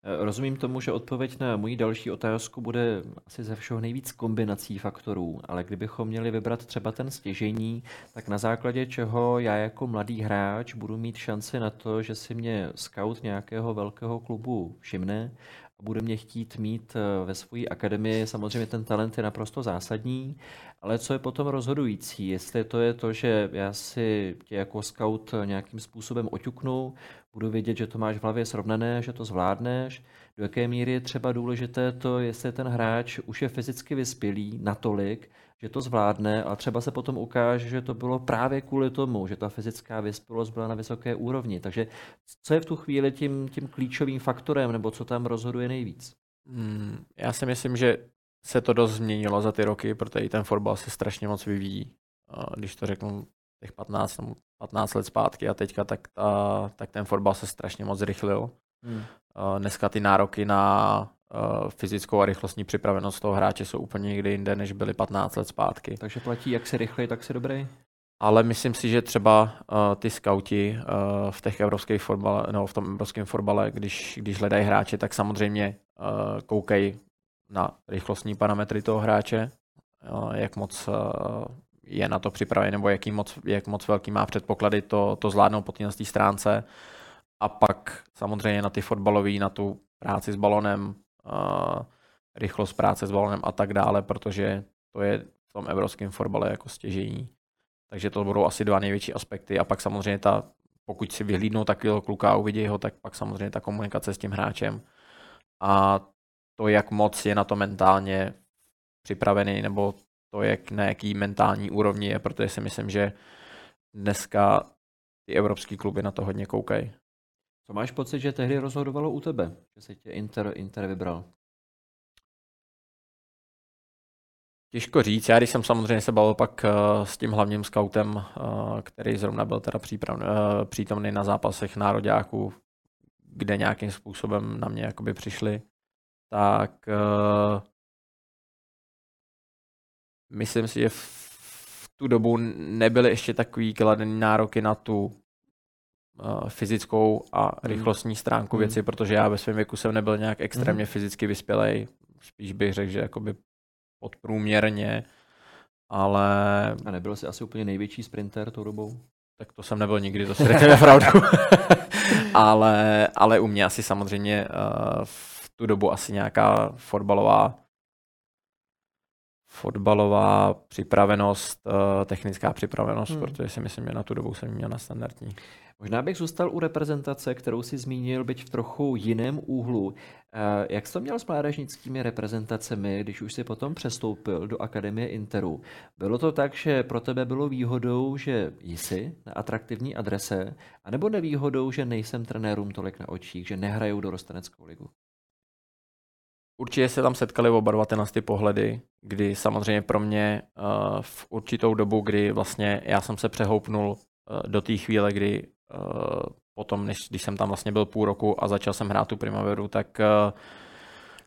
Eh, rozumím tomu, že odpověď na moji další otázku bude asi ze všeho nejvíc kombinací faktorů, ale kdybychom měli vybrat třeba ten stěžení, tak na základě čeho já jako mladý hráč budu mít šanci na to, že si mě scout nějakého velkého klubu všimne a bude mě chtít mít eh, ve své akademii. Samozřejmě ten talent je naprosto zásadní, ale co je potom rozhodující? Jestli to je to, že já si tě jako scout nějakým způsobem oťuknu, budu vědět, že to máš v hlavě srovnané, že to zvládneš, do jaké míry je třeba důležité to, jestli ten hráč už je fyzicky vyspělý natolik, že to zvládne a třeba se potom ukáže, že to bylo právě kvůli tomu, že ta fyzická vyspělost byla na vysoké úrovni. Takže co je v tu chvíli tím, tím klíčovým faktorem, nebo co tam rozhoduje nejvíc? Hmm, já si myslím, že se to dost změnilo za ty roky, protože i ten fotbal se strašně moc vyvíjí. Když to řeknu těch 15, 15 let zpátky a teďka, tak, ta, tak ten fotbal se strašně moc zrychlil. Hmm. Dneska ty nároky na fyzickou a rychlostní připravenost toho hráče jsou úplně někde jinde, než byly 15 let zpátky. Takže platí, jak se rychleji, tak se dobrý? Ale myslím si, že třeba uh, ty skauti uh, v těch evropských fotbale, no, v tom evropském fotbale, když, když hledají hráče, tak samozřejmě uh, koukají na rychlostní parametry toho hráče, jak moc uh, je na to připravený, nebo jaký moc, jak moc velký má předpoklady to, to zvládnout po té stránce. A pak samozřejmě na ty fotbalové, na tu práci s balonem, uh, rychlost práce s balonem a tak dále, protože to je v tom evropském fotbale jako stěžení. Takže to budou asi dva největší aspekty. A pak samozřejmě ta, pokud si vyhlídnou takového kluka a uvidí ho, tak pak samozřejmě ta komunikace s tím hráčem. A to, jak moc je na to mentálně připravený, nebo to, jak na jaký mentální úrovni je, protože si myslím, že dneska ty evropské kluby na to hodně koukají. Co máš pocit, že tehdy rozhodovalo u tebe, že se tě Inter, Inter vybral? Těžko říct, já když jsem samozřejmě se bavil pak uh, s tím hlavním scoutem, uh, který zrovna byl teda příprav, uh, přítomný na zápasech nároďáků, kde nějakým způsobem na mě jakoby přišli, tak myslím si, že v tu dobu nebyly ještě takový kladený nároky na tu uh, fyzickou a hmm. rychlostní stránku mm. věci, protože já ve svém věku jsem nebyl nějak extrémně mm. fyzicky vyspělej. Spíš bych řekl, že jakoby podprůměrně, ale... A nebyl jsi asi úplně největší sprinter tou dobou? Tak to jsem nebyl nikdy, to si řekněme pravdu. ale, ale u mě asi samozřejmě uh, v tu dobu asi nějaká fotbalová fotbalová připravenost, eh, technická připravenost, hmm. protože si myslím, že na tu dobu jsem měl na standardní. Možná bych zůstal u reprezentace, kterou si zmínil, byť v trochu jiném úhlu. Eh, jak jsi to měl s mládežnickými reprezentacemi, když už si potom přestoupil do Akademie Interu? Bylo to tak, že pro tebe bylo výhodou, že jsi na atraktivní adrese, anebo nevýhodou, že nejsem trenérům tolik na očích, že nehrajou do rostaneckou ligu? Určitě se tam setkali oba dva tyhle ty pohledy, kdy samozřejmě pro mě uh, v určitou dobu, kdy vlastně já jsem se přehoupnul uh, do té chvíle, kdy uh, potom, než, když jsem tam vlastně byl půl roku a začal jsem hrát tu primaveru, tak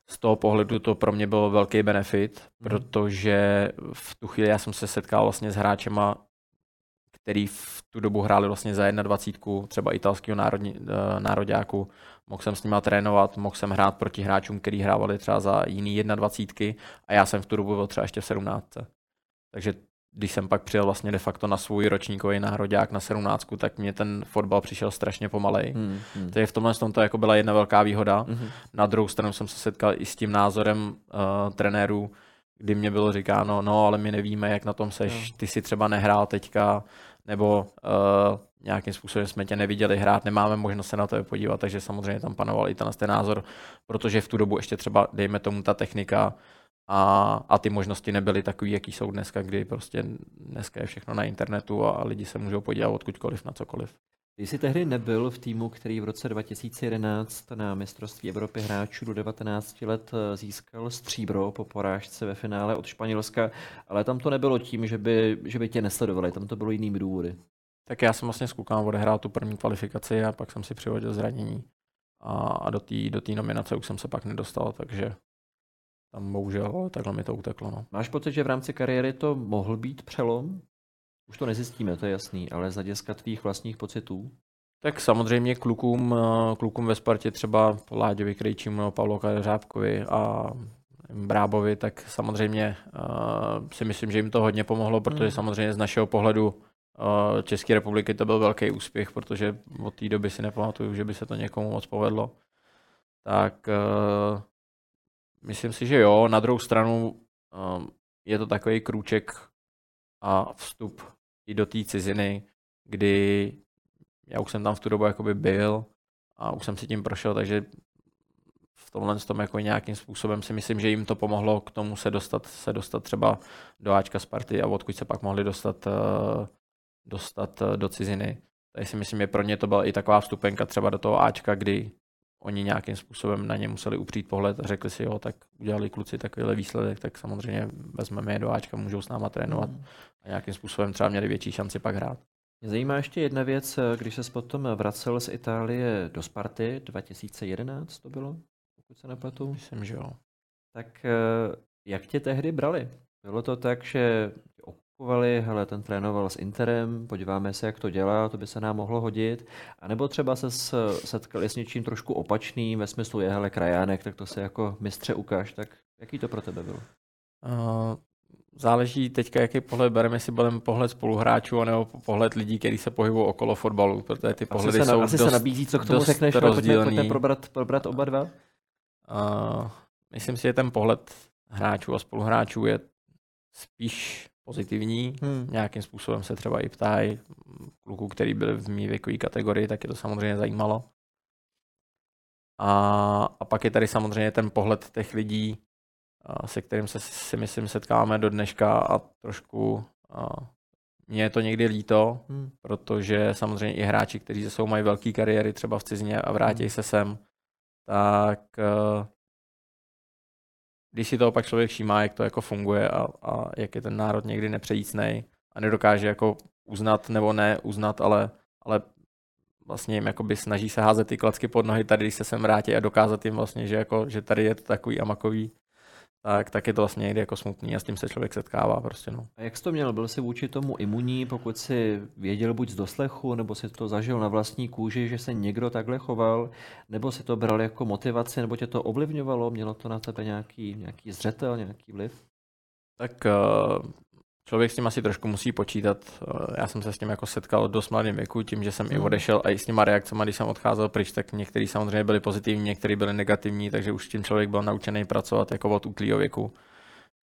z toho pohledu to pro mě byl velký benefit, mm. protože v tu chvíli já jsem se setkal vlastně s hráčema, který v tu dobu hráli vlastně za 21, třeba italského národní, uh, nároďáku, mohl jsem s nima trénovat, mohl jsem hrát proti hráčům, kteří hrávali třeba za jiný 21 a já jsem v tu dobu byl třeba ještě v 17. Takže když jsem pak přijel vlastně de facto na svůj ročníkový národák na 17, tak mě ten fotbal přišel strašně pomalej. Hmm, hmm. Takže v tomhle tom to jako byla jedna velká výhoda. Hmm. Na druhou stranu jsem se setkal i s tím názorem uh, trenérů, kdy mě bylo říkáno, no ale my nevíme, jak na tom seš, ty si třeba nehrál teďka, nebo uh, nějakým způsobem jsme tě neviděli hrát, nemáme možnost se na to podívat, takže samozřejmě tam panoval i ten, ten názor, protože v tu dobu ještě třeba, dejme tomu, ta technika a, a ty možnosti nebyly takové, jaký jsou dneska, kdy prostě dneska je všechno na internetu a lidi se můžou podívat odkudkoliv na cokoliv. Ty jsi tehdy nebyl v týmu, který v roce 2011 na mistrovství Evropy hráčů do 19 let eh, získal stříbro po porážce ve finále od Španělska, ale tam to nebylo tím, že by, že by tě nesledovali, tam to bylo jinými důvody. Tak já jsem vlastně s klukama odehrál tu první kvalifikaci a pak jsem si přivodil zranění. a, a do té do tý nominace už jsem se pak nedostal, takže tam bohužel takhle mi to uteklo. No. Máš pocit, že v rámci kariéry to mohl být přelom? Už to nezjistíme, to je jasný, ale z hlediska tvých vlastních pocitů? Tak samozřejmě klukům, eh, klukům ve Spartě třeba Láďovi Krejčímu Pavlo Řábkovi a Brábovi, tak samozřejmě uh, si myslím, že jim to hodně pomohlo, protože hmm. samozřejmě z našeho pohledu uh, České republiky to byl velký úspěch, protože od té doby si nepamatuju, že by se to někomu moc povedlo. Tak uh, myslím si, že jo. Na druhou stranu je to takový krůček a vstup i do té ciziny, kdy já už jsem tam v tu dobu jakoby byl a už jsem si tím prošel, takže v tomhle tom jako nějakým způsobem si myslím, že jim to pomohlo k tomu se dostat, se dostat třeba do Ačka Sparty a odkud se pak mohli dostat, eh, dostat eh, do ciziny. Takže si myslím, že pro ně to byla i taková vstupenka třeba do toho Ačka, kdy oni nějakým způsobem na ně museli upřít pohled a řekli si, jo, tak udělali kluci takovýhle výsledek, tak samozřejmě vezmeme je do Ačka, můžou s náma trénovat mm. a nějakým způsobem třeba měli větší šanci pak hrát. Mě zajímá ještě jedna věc, když se potom vracel z Itálie do Sparty, 2011 to bylo, pokud se nepletu. Myslím, že jo. Tak eh, jak tě tehdy brali? Bylo to tak, že okupovali, hele, ten trénoval s Interem, podíváme se, jak to dělá, to by se nám mohlo hodit. A nebo třeba se setkali s něčím trošku opačným, ve smyslu je, hele, krajánek, tak to se jako mistře ukáž, tak jaký to pro tebe bylo? Uh, záleží teďka, jaký pohled bereme, jestli budeme pohled spoluhráčů, nebo pohled lidí, kteří se pohybují okolo fotbalu, protože ty pohledy asi se, jsou asi dost, se nabízí, co k tomu řekneš, pojďme, pojďme probrat, probrat oba dva. Uh, myslím si, že ten pohled hráčů a spoluhráčů je spíš pozitivní. Hmm. Nějakým způsobem se třeba i ptají kluků, který byli v mý věkové kategorii, tak je to samozřejmě zajímalo. A, a pak je tady samozřejmě ten pohled těch lidí, se kterým se si myslím setkáme do dneška a trošku a, mně je to někdy líto, hmm. protože samozřejmě i hráči, kteří jsou mají velké kariéry třeba v cizině a vrátí hmm. se sem, tak když si to opak člověk všímá, jak to jako funguje a, a jak je ten národ někdy nepřejícnej a nedokáže jako uznat nebo ne uznat, ale, ale vlastně jim jakoby snaží se házet ty klacky pod nohy tady, když se sem vrátí a dokázat jim vlastně, že, jako, že tady je to takový amakový tak, tak je to vlastně někdy jako smutný a s tím se člověk setkává prostě. No. A jak jsi to měl? Byl jsi vůči tomu imunní, pokud si věděl buď z doslechu, nebo si to zažil na vlastní kůži, že se někdo takhle choval, nebo si to bral jako motivaci, nebo tě to ovlivňovalo? Mělo to na tebe nějaký, nějaký zřetel, nějaký vliv? Tak uh, člověk s tím asi trošku musí počítat. Eh, já jsem se s tím jako setkal dost mladým věku, tím, že jsem hmm. i odešel a i s těma reakcemi, když jsem odcházel pryč, tak některý samozřejmě byli pozitivní, některý byli negativní, takže už tím člověk byl naučený pracovat jako od útlýho věku.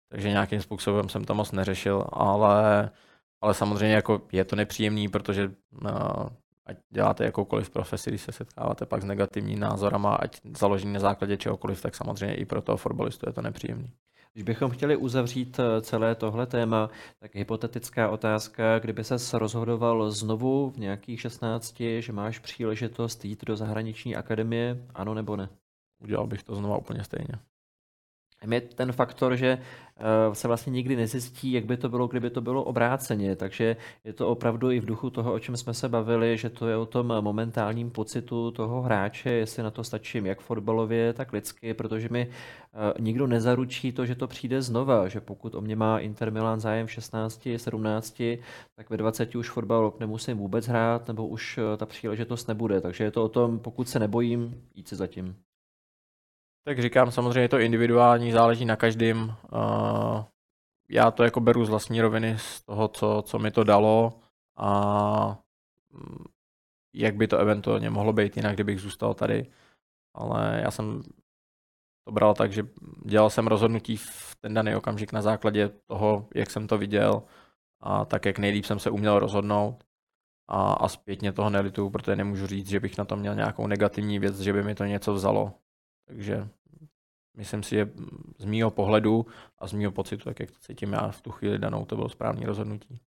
Takže nějakým způsobem jsem to moc neřešil, ale, ale samozřejmě jako je to nepříjemný, protože uh, ať děláte jakoukoliv profesi, když se setkáváte pak s negativní názorama, ať založení na základě čehokoliv, tak samozřejmě i pro toho fotbalistu je to nepříjemný. Když bychom chtěli uzavřít eh, celé tohle téma, tak hypotetická otázka, kdyby se rozhodoval znovu v nějakých 16, že máš příležitost jít do zahraniční akademie, ano nebo ne? Udělal bych to znova úplně stejně je ten faktor, že eh, se vlastně nikdy nezjistí, jak by to bylo, kdyby to bylo obráceně. Takže je to opravdu i v duchu toho, o čem jsme se bavili, že to je o tom momentálním pocitu toho hráče, jestli na to stačím jak fotbalově, tak lidsky, protože mi eh, nikdo nezaručí to, že to přijde znova, že pokud o mě má Inter Milan zájem v 16, 17, tak ve 20 už fotbal nemusím vůbec hrát, nebo už eh, ta příležitost nebude. Takže je to o tom, pokud se nebojím, jít si zatím. Tak říkám, samozřejmě je to individuální, záleží na každém. Uh, já to jako beru z vlastní roviny, z toho, co, co mi to dalo a mm, jak by to eventuálně mohlo být jinak, kdybych zůstal tady. Ale já jsem to bral tak, že dělal jsem rozhodnutí v ten daný okamžik na základě toho, jak jsem to viděl a tak, jak nejlíp jsem se uměl rozhodnout. A, a zpětně toho nelituju, protože nemůžu říct, že bych na to měl nějakou negativní věc, že by mi to něco vzalo. Takže myslím si, že z mýho pohledu a z mýho pocitu, tak jak to cítím já v tu chvíli danou, to bylo správné rozhodnutí.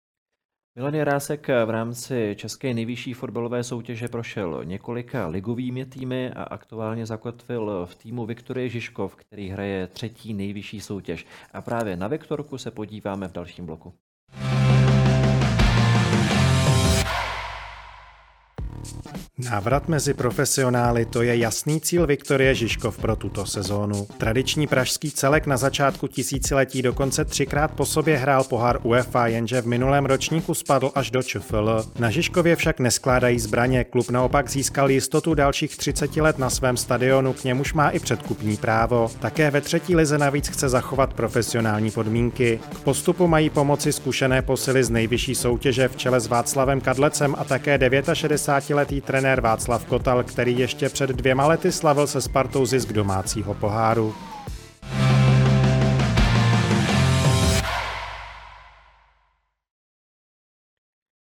Milan Jarásek v rámci české nejvyšší fotbalové soutěže prošel několika ligovými týmy a aktuálně zakotvil v týmu Viktorie Žižkov, který hraje třetí nejvyšší soutěž. A právě na Viktorku se podíváme v dalším bloku. Návrat mezi profesionály to je jasný cíl Viktorie Žižkov pro tuto sezónu. Tradiční pražský celek na začátku tisíciletí dokonce třikrát po sobě hrál pohár UEFA, jenže v minulém ročníku spadl až do ČFL. Na Žižkově však neskládají zbraně, klub naopak získal jistotu dalších 30 let na svém stadionu, k němuž má i předkupní právo. Také ve třetí lize navíc chce zachovat profesionální podmínky. K postupu mají pomoci zkušené posily z nejvyšší soutěže v čele s Václavem Kadlecem a také 69-letý trenér trenér Václav Kotal, který ještě před dvěma lety slavil se Spartou zisk domácího poháru.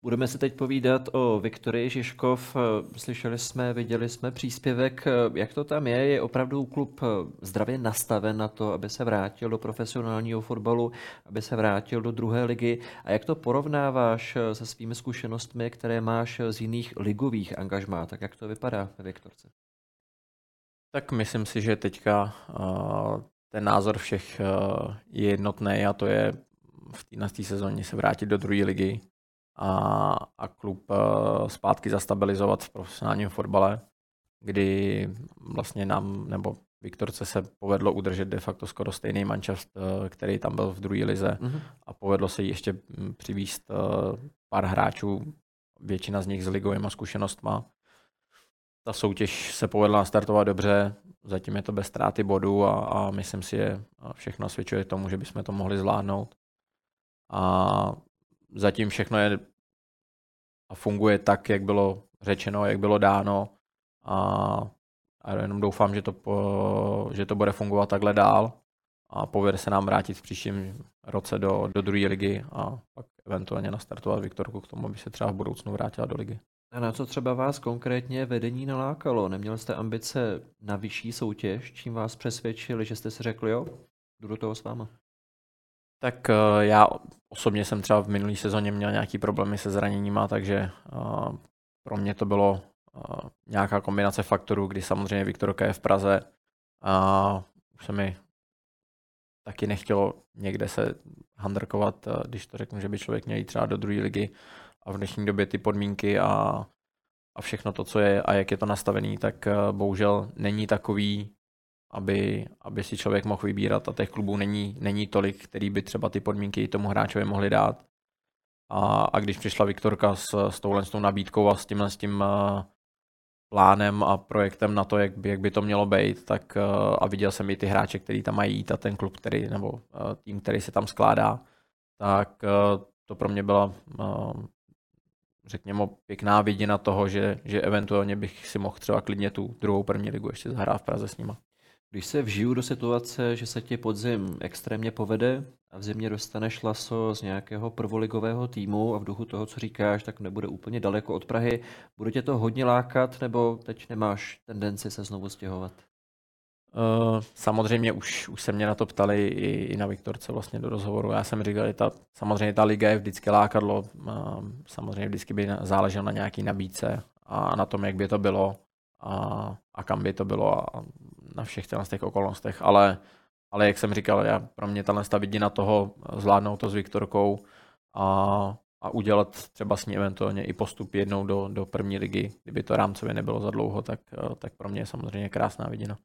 Budeme se teď povídat o Viktorii Žižkov. Slyšeli jsme, viděli jsme příspěvek. Jak to tam je? Je opravdu klub zdravě nastaven na to, aby se vrátil do profesionálního fotbalu, aby se vrátil do druhé ligy? A jak to porovnáváš se svými zkušenostmi, které máš z jiných ligových angažmá? Tak jak to vypadá ve Viktorce? Tak myslím si, že teďka ten názor všech je jednotný a to je v té sezóně se vrátit do druhé ligy, a, a klub uh, zpátky zastabilizovat v profesionálním fotbale, kdy vlastně nám, nebo Viktorce se povedlo udržet de facto skoro stejný mančast, uh, který tam byl v druhé lize mm-hmm. a povedlo se jí ještě hm, přivíst uh, pár hráčů, většina z nich s ligovými zkušenostma. Ta soutěž se povedla startovat dobře, zatím je to bez ztráty bodů a, a myslím si, že všechno svědčuje tomu, že bychom to mohli zvládnout. A zatím všechno je a funguje tak, jak bylo řečeno, jak bylo dáno a, a jenom doufám, že to, po, že to bude fungovat takhle dál a povede se nám vrátit v příštím roce do, do druhé ligy a pak eventuálně nastartovat Viktorku k tomu, aby se třeba v budoucnu vrátila do ligy. A na co třeba vás konkrétně vedení nalákalo? Neměl jste ambice na vyšší soutěž, čím vás přesvědčili, že jste si řekli, jo, jdu do toho s váma? Tak uh, já osobně jsem třeba v minulé sezóně měl nějaký problémy se zraněníma, takže uh, pro mě to bylo uh, nějaká kombinace faktorů, kdy samozřejmě Viktorka je v Praze a už se mi taky nechtělo někde se handrkovat, když to řeknu, že by člověk měl jít třeba do druhé ligy a v dnešní době ty podmínky a, a všechno to, co je a jak je to nastavený, tak bohužel není takový, aby, aby si člověk mohl vybírat a těch klubů není, není tolik, který by třeba ty podmínky tomu hráčovi mohli dát. A, a když přišla Viktorka s, s touhle s tou nabídkou a s tímhle s tím uh, plánem a projektem na to, jak by, jak by to mělo být, tak uh, a viděl jsem i ty hráče, který tam mají jít a ten klub, který, nebo uh, tým, který se tam skládá, tak to pro mě byla řekněme, pěkná vidina toho, že, že eventuálně bych si mohl třeba klidně tu druhou první ligu ještě zahrát v Praze s nima. Když se vžiju do situace, že se ti podzim extrémně povede a v zimě dostaneš laso z nějakého prvoligového týmu a v duchu toho, co říkáš, tak nebude úplně daleko od Prahy, bude tě to hodně lákat nebo teď nemáš tendenci se znovu stěhovat? Uh, samozřejmě už, už se mě na to ptali i, i na Viktorce vlastně do rozhovoru. Já jsem říkal, že ta, samozřejmě ta liga je vždycky lákadlo, uh, samozřejmě vždycky by záležel na nějaký nabídce a na tom, jak by to bylo a, a kam by to bylo a na všech těch okolnostech, ale, ale jak jsem říkal, já, pro mě tahle vidina toho zvládnout to s Viktorkou a, a udělat třeba s ní eventuálně i postup jednou do, do první ligy, kdyby to rámcově nebylo za dlouho, tak, tak pro mě je samozřejmě krásná vidina.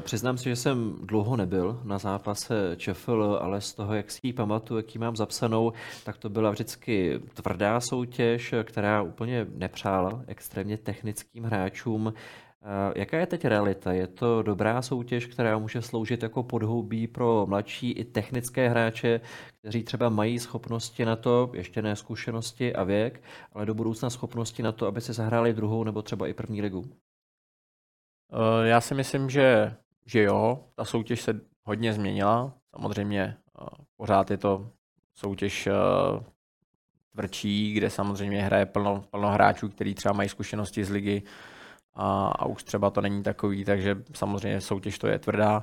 Přiznám si, že jsem dlouho nebyl na zápase ČFL, ale z toho, jak si ji pamatuju, jak ji mám zapsanou, tak to byla vždycky tvrdá soutěž, která úplně nepřála extrémně technickým hráčům. Jaká je teď realita? Je to dobrá soutěž, která může sloužit jako podhoubí pro mladší i technické hráče, kteří třeba mají schopnosti na to, ještě ne zkušenosti a věk, ale do budoucna schopnosti na to, aby se zahráli druhou nebo třeba i první ligu? Eh, já si myslím, že, že jo, ta soutěž se hodně změnila. Samozřejmě eh, pořád je to soutěž eh, tvrdší, kde samozřejmě hraje plno, plno hráčů, kteří třeba mají zkušenosti z ligy a, a už třeba to není takový, takže samozřejmě soutěž to je tvrdá,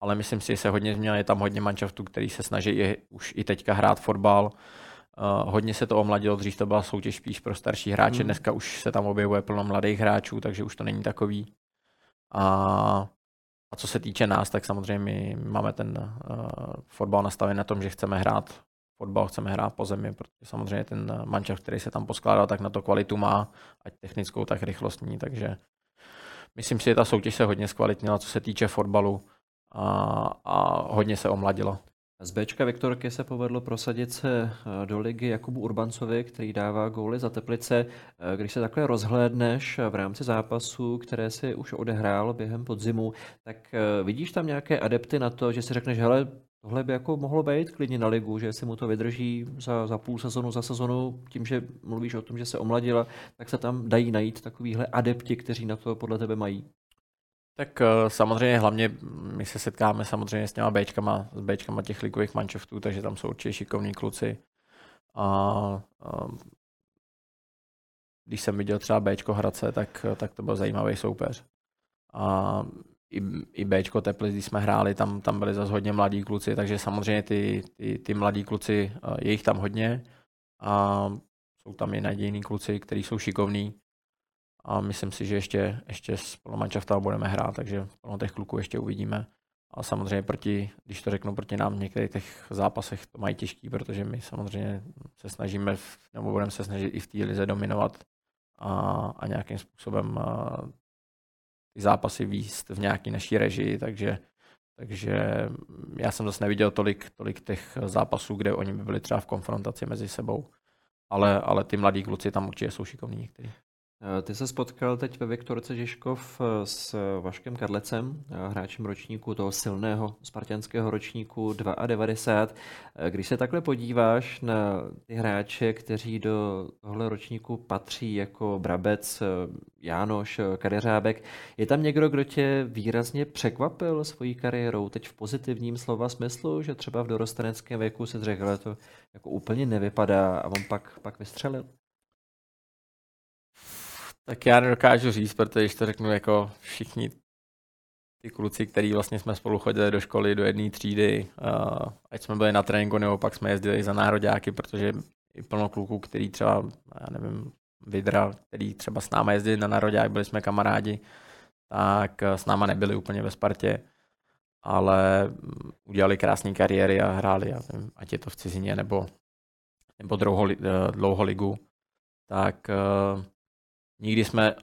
ale myslím si, že se hodně změnilo, je tam hodně manšaftů, který se snaží i, už i teďka hrát fotbal. Uh, hodně se to omladilo, dřív to byla soutěž spíš pro starší hráče, mm. dneska už se tam objevuje plno mladých hráčů, takže už to není takový. A, a co se týče nás, tak samozřejmě my máme ten uh, fotbal nastavený na tom, že chceme hrát fotbal chceme hrát po zemi, protože samozřejmě ten mančav, který se tam poskládá, tak na to kvalitu má, ať technickou, tak rychlostní, takže myslím si, že ta soutěž se hodně zkvalitnila, co se týče fotbalu a, a hodně se omladila. Z Bčka Viktorky se povedlo prosadit se eh, do ligy Jakubu Urbancovi, který dává góly za Teplice. Eh, když se takhle rozhlédneš v rámci zápasu, které si už odehrál během podzimu, tak eh, vidíš tam nějaké adepty na to, že si řekneš, hele, tohle by jako mohlo být klidně na ligu, že si mu to vydrží za, za půl sezonu, za sezonu, tím, že mluvíš o tom, že se omladila, tak se tam dají najít takovýhle adepti, kteří na to podle tebe mají. Tak eh, samozřejmě hlavně my se setkáme samozřejmě s těma Bčkama, s Bčkama těch ligových manšaftů, takže tam jsou určitě šikovní kluci. A, a když jsem viděl třeba Bčko Hradce, tak, tak to byl zajímavý soupeř. A i, i Bčko Teplic, když jsme hráli, tam, tam byli zase hodně mladí kluci, takže samozřejmě ty, ty, ty mladí kluci, eh, je jich tam hodně a jsou tam i nadějní kluci, kteří jsou šikovní a myslím si, že ještě, ještě s plnou budeme hrát, takže plno těch kluků ještě uvidíme. A samozřejmě proti, když to řeknu proti nám, v některých těch zápasech to mají těžký, protože my samozřejmě se snažíme, nebo budeme se snažit i v té lize dominovat a, a nějakým způsobem a, ty zápasy výst v nějaké naší režii, takže, takže já jsem zase neviděl tolik, tolik těch zápasů, kde oni by byli třeba v konfrontaci mezi sebou, ale, ale ty mladí kluci tam určitě jsou šikovní někteří. Eh, ty se spotkal teď ve Viktorce Žižkov eh, s Vaškem Kadlecem, eh, hráčem ročníku toho silného spartianského ročníku 92. Když se takhle podíváš na ty hráče, kteří do tohle ročníku patří jako Brabec, Jánoš, Kadeřábek, je tam někdo, kdo tě výrazně překvapil svojí kariérou, teď v pozitivním slova smyslu, že třeba v dorosteneckém věku se řekl, to jako úplně nevypadá a on pak, pak vystřelil? Tak já nedokážu říct, protože když to řeknu jako všichni ty kluci, který vlastně jsme spolu chodili do školy, do jedné třídy, uh, ať jsme byli na tréninku, nebo pak jsme jezdili za nároďáky, protože i plno kluků, který třeba, já nevím, Vidra, který třeba s náma jezdili na nároďák, byli jsme kamarádi, tak s náma nebyli úplně ve Spartě, ale udělali krásné kariéry a hráli, já nevím, ať je to v cizině nebo, nebo dlouho, dlouho ligu, tak uh, nikdy jsme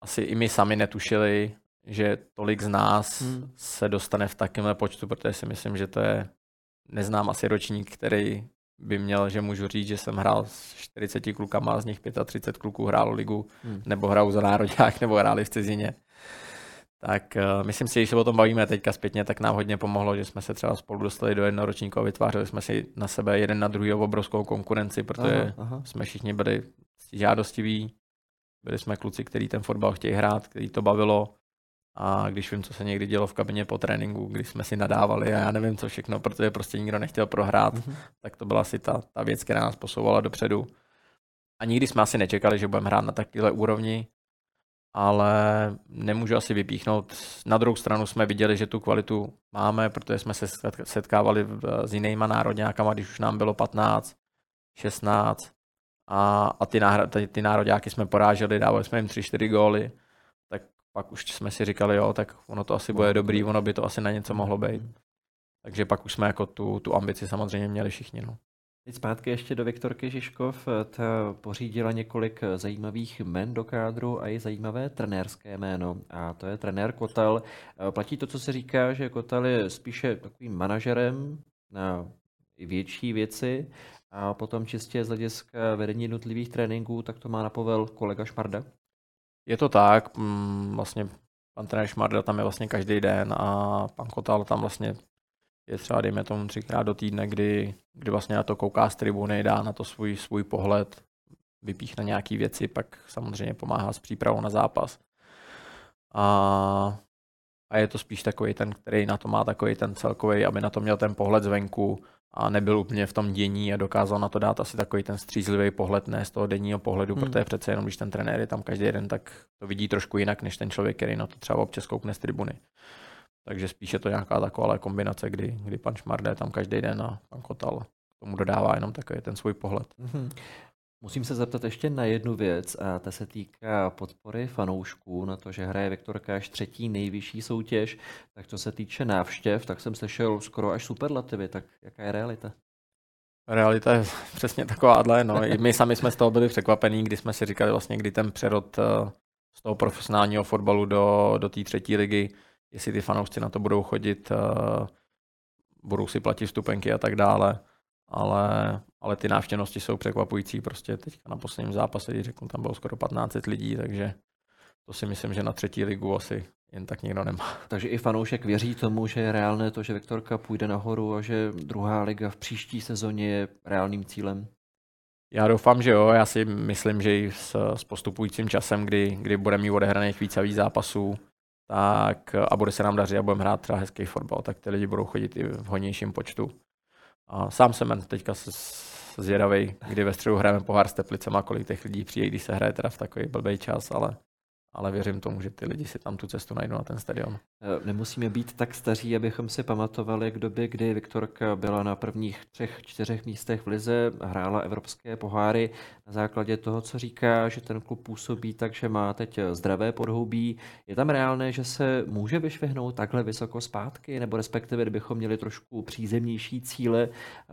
asi i my sami netušili, že tolik z nás hmm. se dostane v takovémhle počtu, protože si myslím, že to je, neznám asi ročník, který by měl, že můžu říct, že jsem hrál s 40 klukama, z nich 35 kluků hrálo ligu, hmm. nebo hrál za národák, nebo hráli v cizině. Tak uh, myslím si, že když se o tom bavíme teďka zpětně, tak nám hodně pomohlo, že jsme se třeba spolu dostali do jednoho ročníku a vytvářeli jsme si na sebe jeden na druhý obrovskou konkurenci, protože aha, aha. jsme všichni byli žádostiví, byli jsme kluci, kteří ten fotbal chtějí hrát, který to bavilo. A když vím, co se někdy dělo v kabině po tréninku, když jsme si nadávali a já nevím, co všechno, protože prostě nikdo nechtěl prohrát, mm-hmm. tak to byla asi ta, ta věc, která nás posouvala dopředu. A nikdy jsme asi nečekali, že budeme hrát na takové úrovni, ale nemůžu asi vypíchnout. Na druhou stranu jsme viděli, že tu kvalitu máme, protože jsme se setkávali s jinýma národňákama, když už nám bylo 15, 16, a, a ty, náhra, ty, ty nároďáky jsme poráželi, dávali jsme jim 3-4 góly, tak pak už jsme si říkali, jo, tak ono to asi bude dobrý, ono by to asi na něco mohlo být. Takže pak už jsme jako tu, tu ambici samozřejmě měli všichni. No. Teď zpátky ještě do Viktorky Žižkov. Ta pořídila několik zajímavých men do kádru a i zajímavé trenérské jméno. A to je trenér Kotal. Platí to, co se říká, že Kotal je spíše takovým manažerem na větší věci a potom čistě z hlediska vedení jednotlivých tréninků, tak to má na povel kolega Šmarda? Je to tak, mm, vlastně pan trenér Šmarda tam je vlastně každý den a pan Kotal tam vlastně je třeba, dejme tomu, třikrát do týdne, kdy, kdy vlastně na to kouká z tribuny, dá na to svůj, svůj pohled, vypíchne nějaký věci, pak samozřejmě pomáhá s přípravou na zápas. A, a je to spíš takový ten, který na to má takový ten celkový, aby na to měl ten pohled zvenku, a nebyl úplně v tom dění a dokázal na to dát asi takový ten střízlivý pohled, ne z toho denního pohledu, hmm. protože přece jenom, když ten trenér je tam každý den, tak to vidí trošku jinak, než ten člověk, který na to třeba občas koukne z tribuny. Takže spíše to nějaká taková kombinace, kdy, kdy pan Šmardé tam každý den a pan Kotal tomu dodává jenom takový ten svůj pohled. Hmm. Musím se zeptat ještě na jednu věc a ta se týká podpory fanoušků na to, že hraje Viktorka až třetí nejvyšší soutěž. Tak co se týče návštěv, tak jsem slyšel skoro až superlativy, tak jaká je realita? realita je přesně takováhle. No. I my sami jsme z toho byli překvapení, kdy jsme si říkali vlastně, kdy ten přerod eh, z toho profesionálního fotbalu do, do té třetí ligy, jestli ty fanoušci na to budou chodit, eh, budou si platit vstupenky a tak dále. Ale, ale ty návštěvnosti jsou překvapující. Prostě teďka na posledním zápase, když řeknu, tam bylo skoro 15 lidí, takže to si myslím, že na třetí ligu asi jen tak nikdo nemá. Takže i fanoušek věří tomu, že je reálné to, že Viktorka půjde nahoru a že druhá liga v příští sezóně je reálným cílem? Já doufám, že jo. Já si myslím, že i s, s postupujícím časem, kdy, kdy budeme mít odehraných víc a víc zápasů, tak a bude se nám dařit a budeme hrát třeba hezký fotbal, tak ty lidi budou chodit i v hodnějším počtu. A sám jsem teďka zvědavý, kdy ve středu hrajeme pohár s Teplicema, kolik těch lidí přijde, když se hraje teda v takový blbý čas, ale ale věřím tomu, že ty lidi si tam tu cestu najdou na ten stadion. Eh, nemusíme být tak staří, abychom si pamatovali k době, kdy Viktorka byla na prvních třech, čtyřech místech v Lize, hrála evropské poháry na základě toho, co říká, že ten klub působí tak, že má teď zdravé podhoubí. Je tam reálné, že se může vyšvihnout takhle vysoko zpátky, nebo respektive kdybychom měli trošku přízemnější cíle,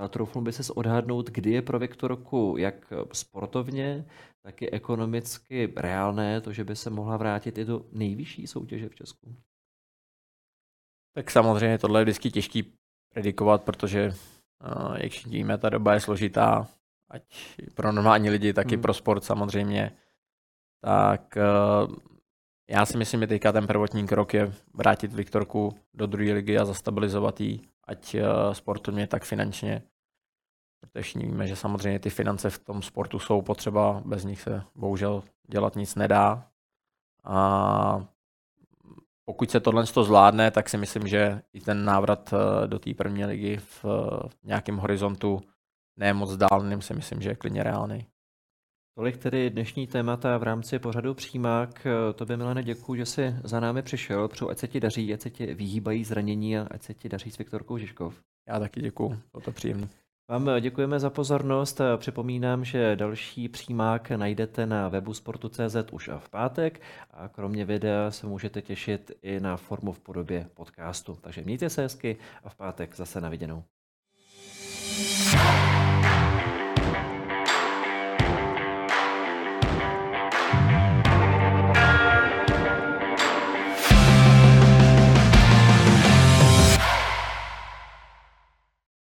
troufnu by se odhadnout, kdy je pro Viktorku jak sportovně, taky ekonomicky reálné, to, že by se mohla vrátit i do nejvyšší soutěže v Česku? Tak samozřejmě tohle je vždycky těžký predikovat, protože jak všichni víme, ta doba je složitá, ať pro normální lidi, tak i hmm. pro sport samozřejmě. Tak já si myslím, že teďka ten prvotní krok je vrátit Viktorku do druhé ligy a zastabilizovat ji, ať sportovně, tak finančně. Protože všichni víme, že samozřejmě ty finance v tom sportu jsou potřeba, bez nich se bohužel dělat nic nedá. A pokud se tohle to zvládne, tak si myslím, že i ten návrat eh, do té první ligy v nějakém horizontu ne moc dálným si myslím, že je klidně reálný. Tolik tedy dnešní témata v rámci pořadu Přímák. Tobě, Milane, děkuji, že jsi za námi přišel. Přeju, ať se ti daří, ať se ti vyhýbají zranění a ať se ti daří s Viktorkou Žižkov. Já taky děkuji, bylo to příjemné. Vám děkujeme za pozornost. Připomínám, že další přímák najdete na webu sportu.cz už v pátek a kromě videa se můžete těšit i na formu v podobě podcastu. Takže mějte se hezky a v pátek zase na viděnou.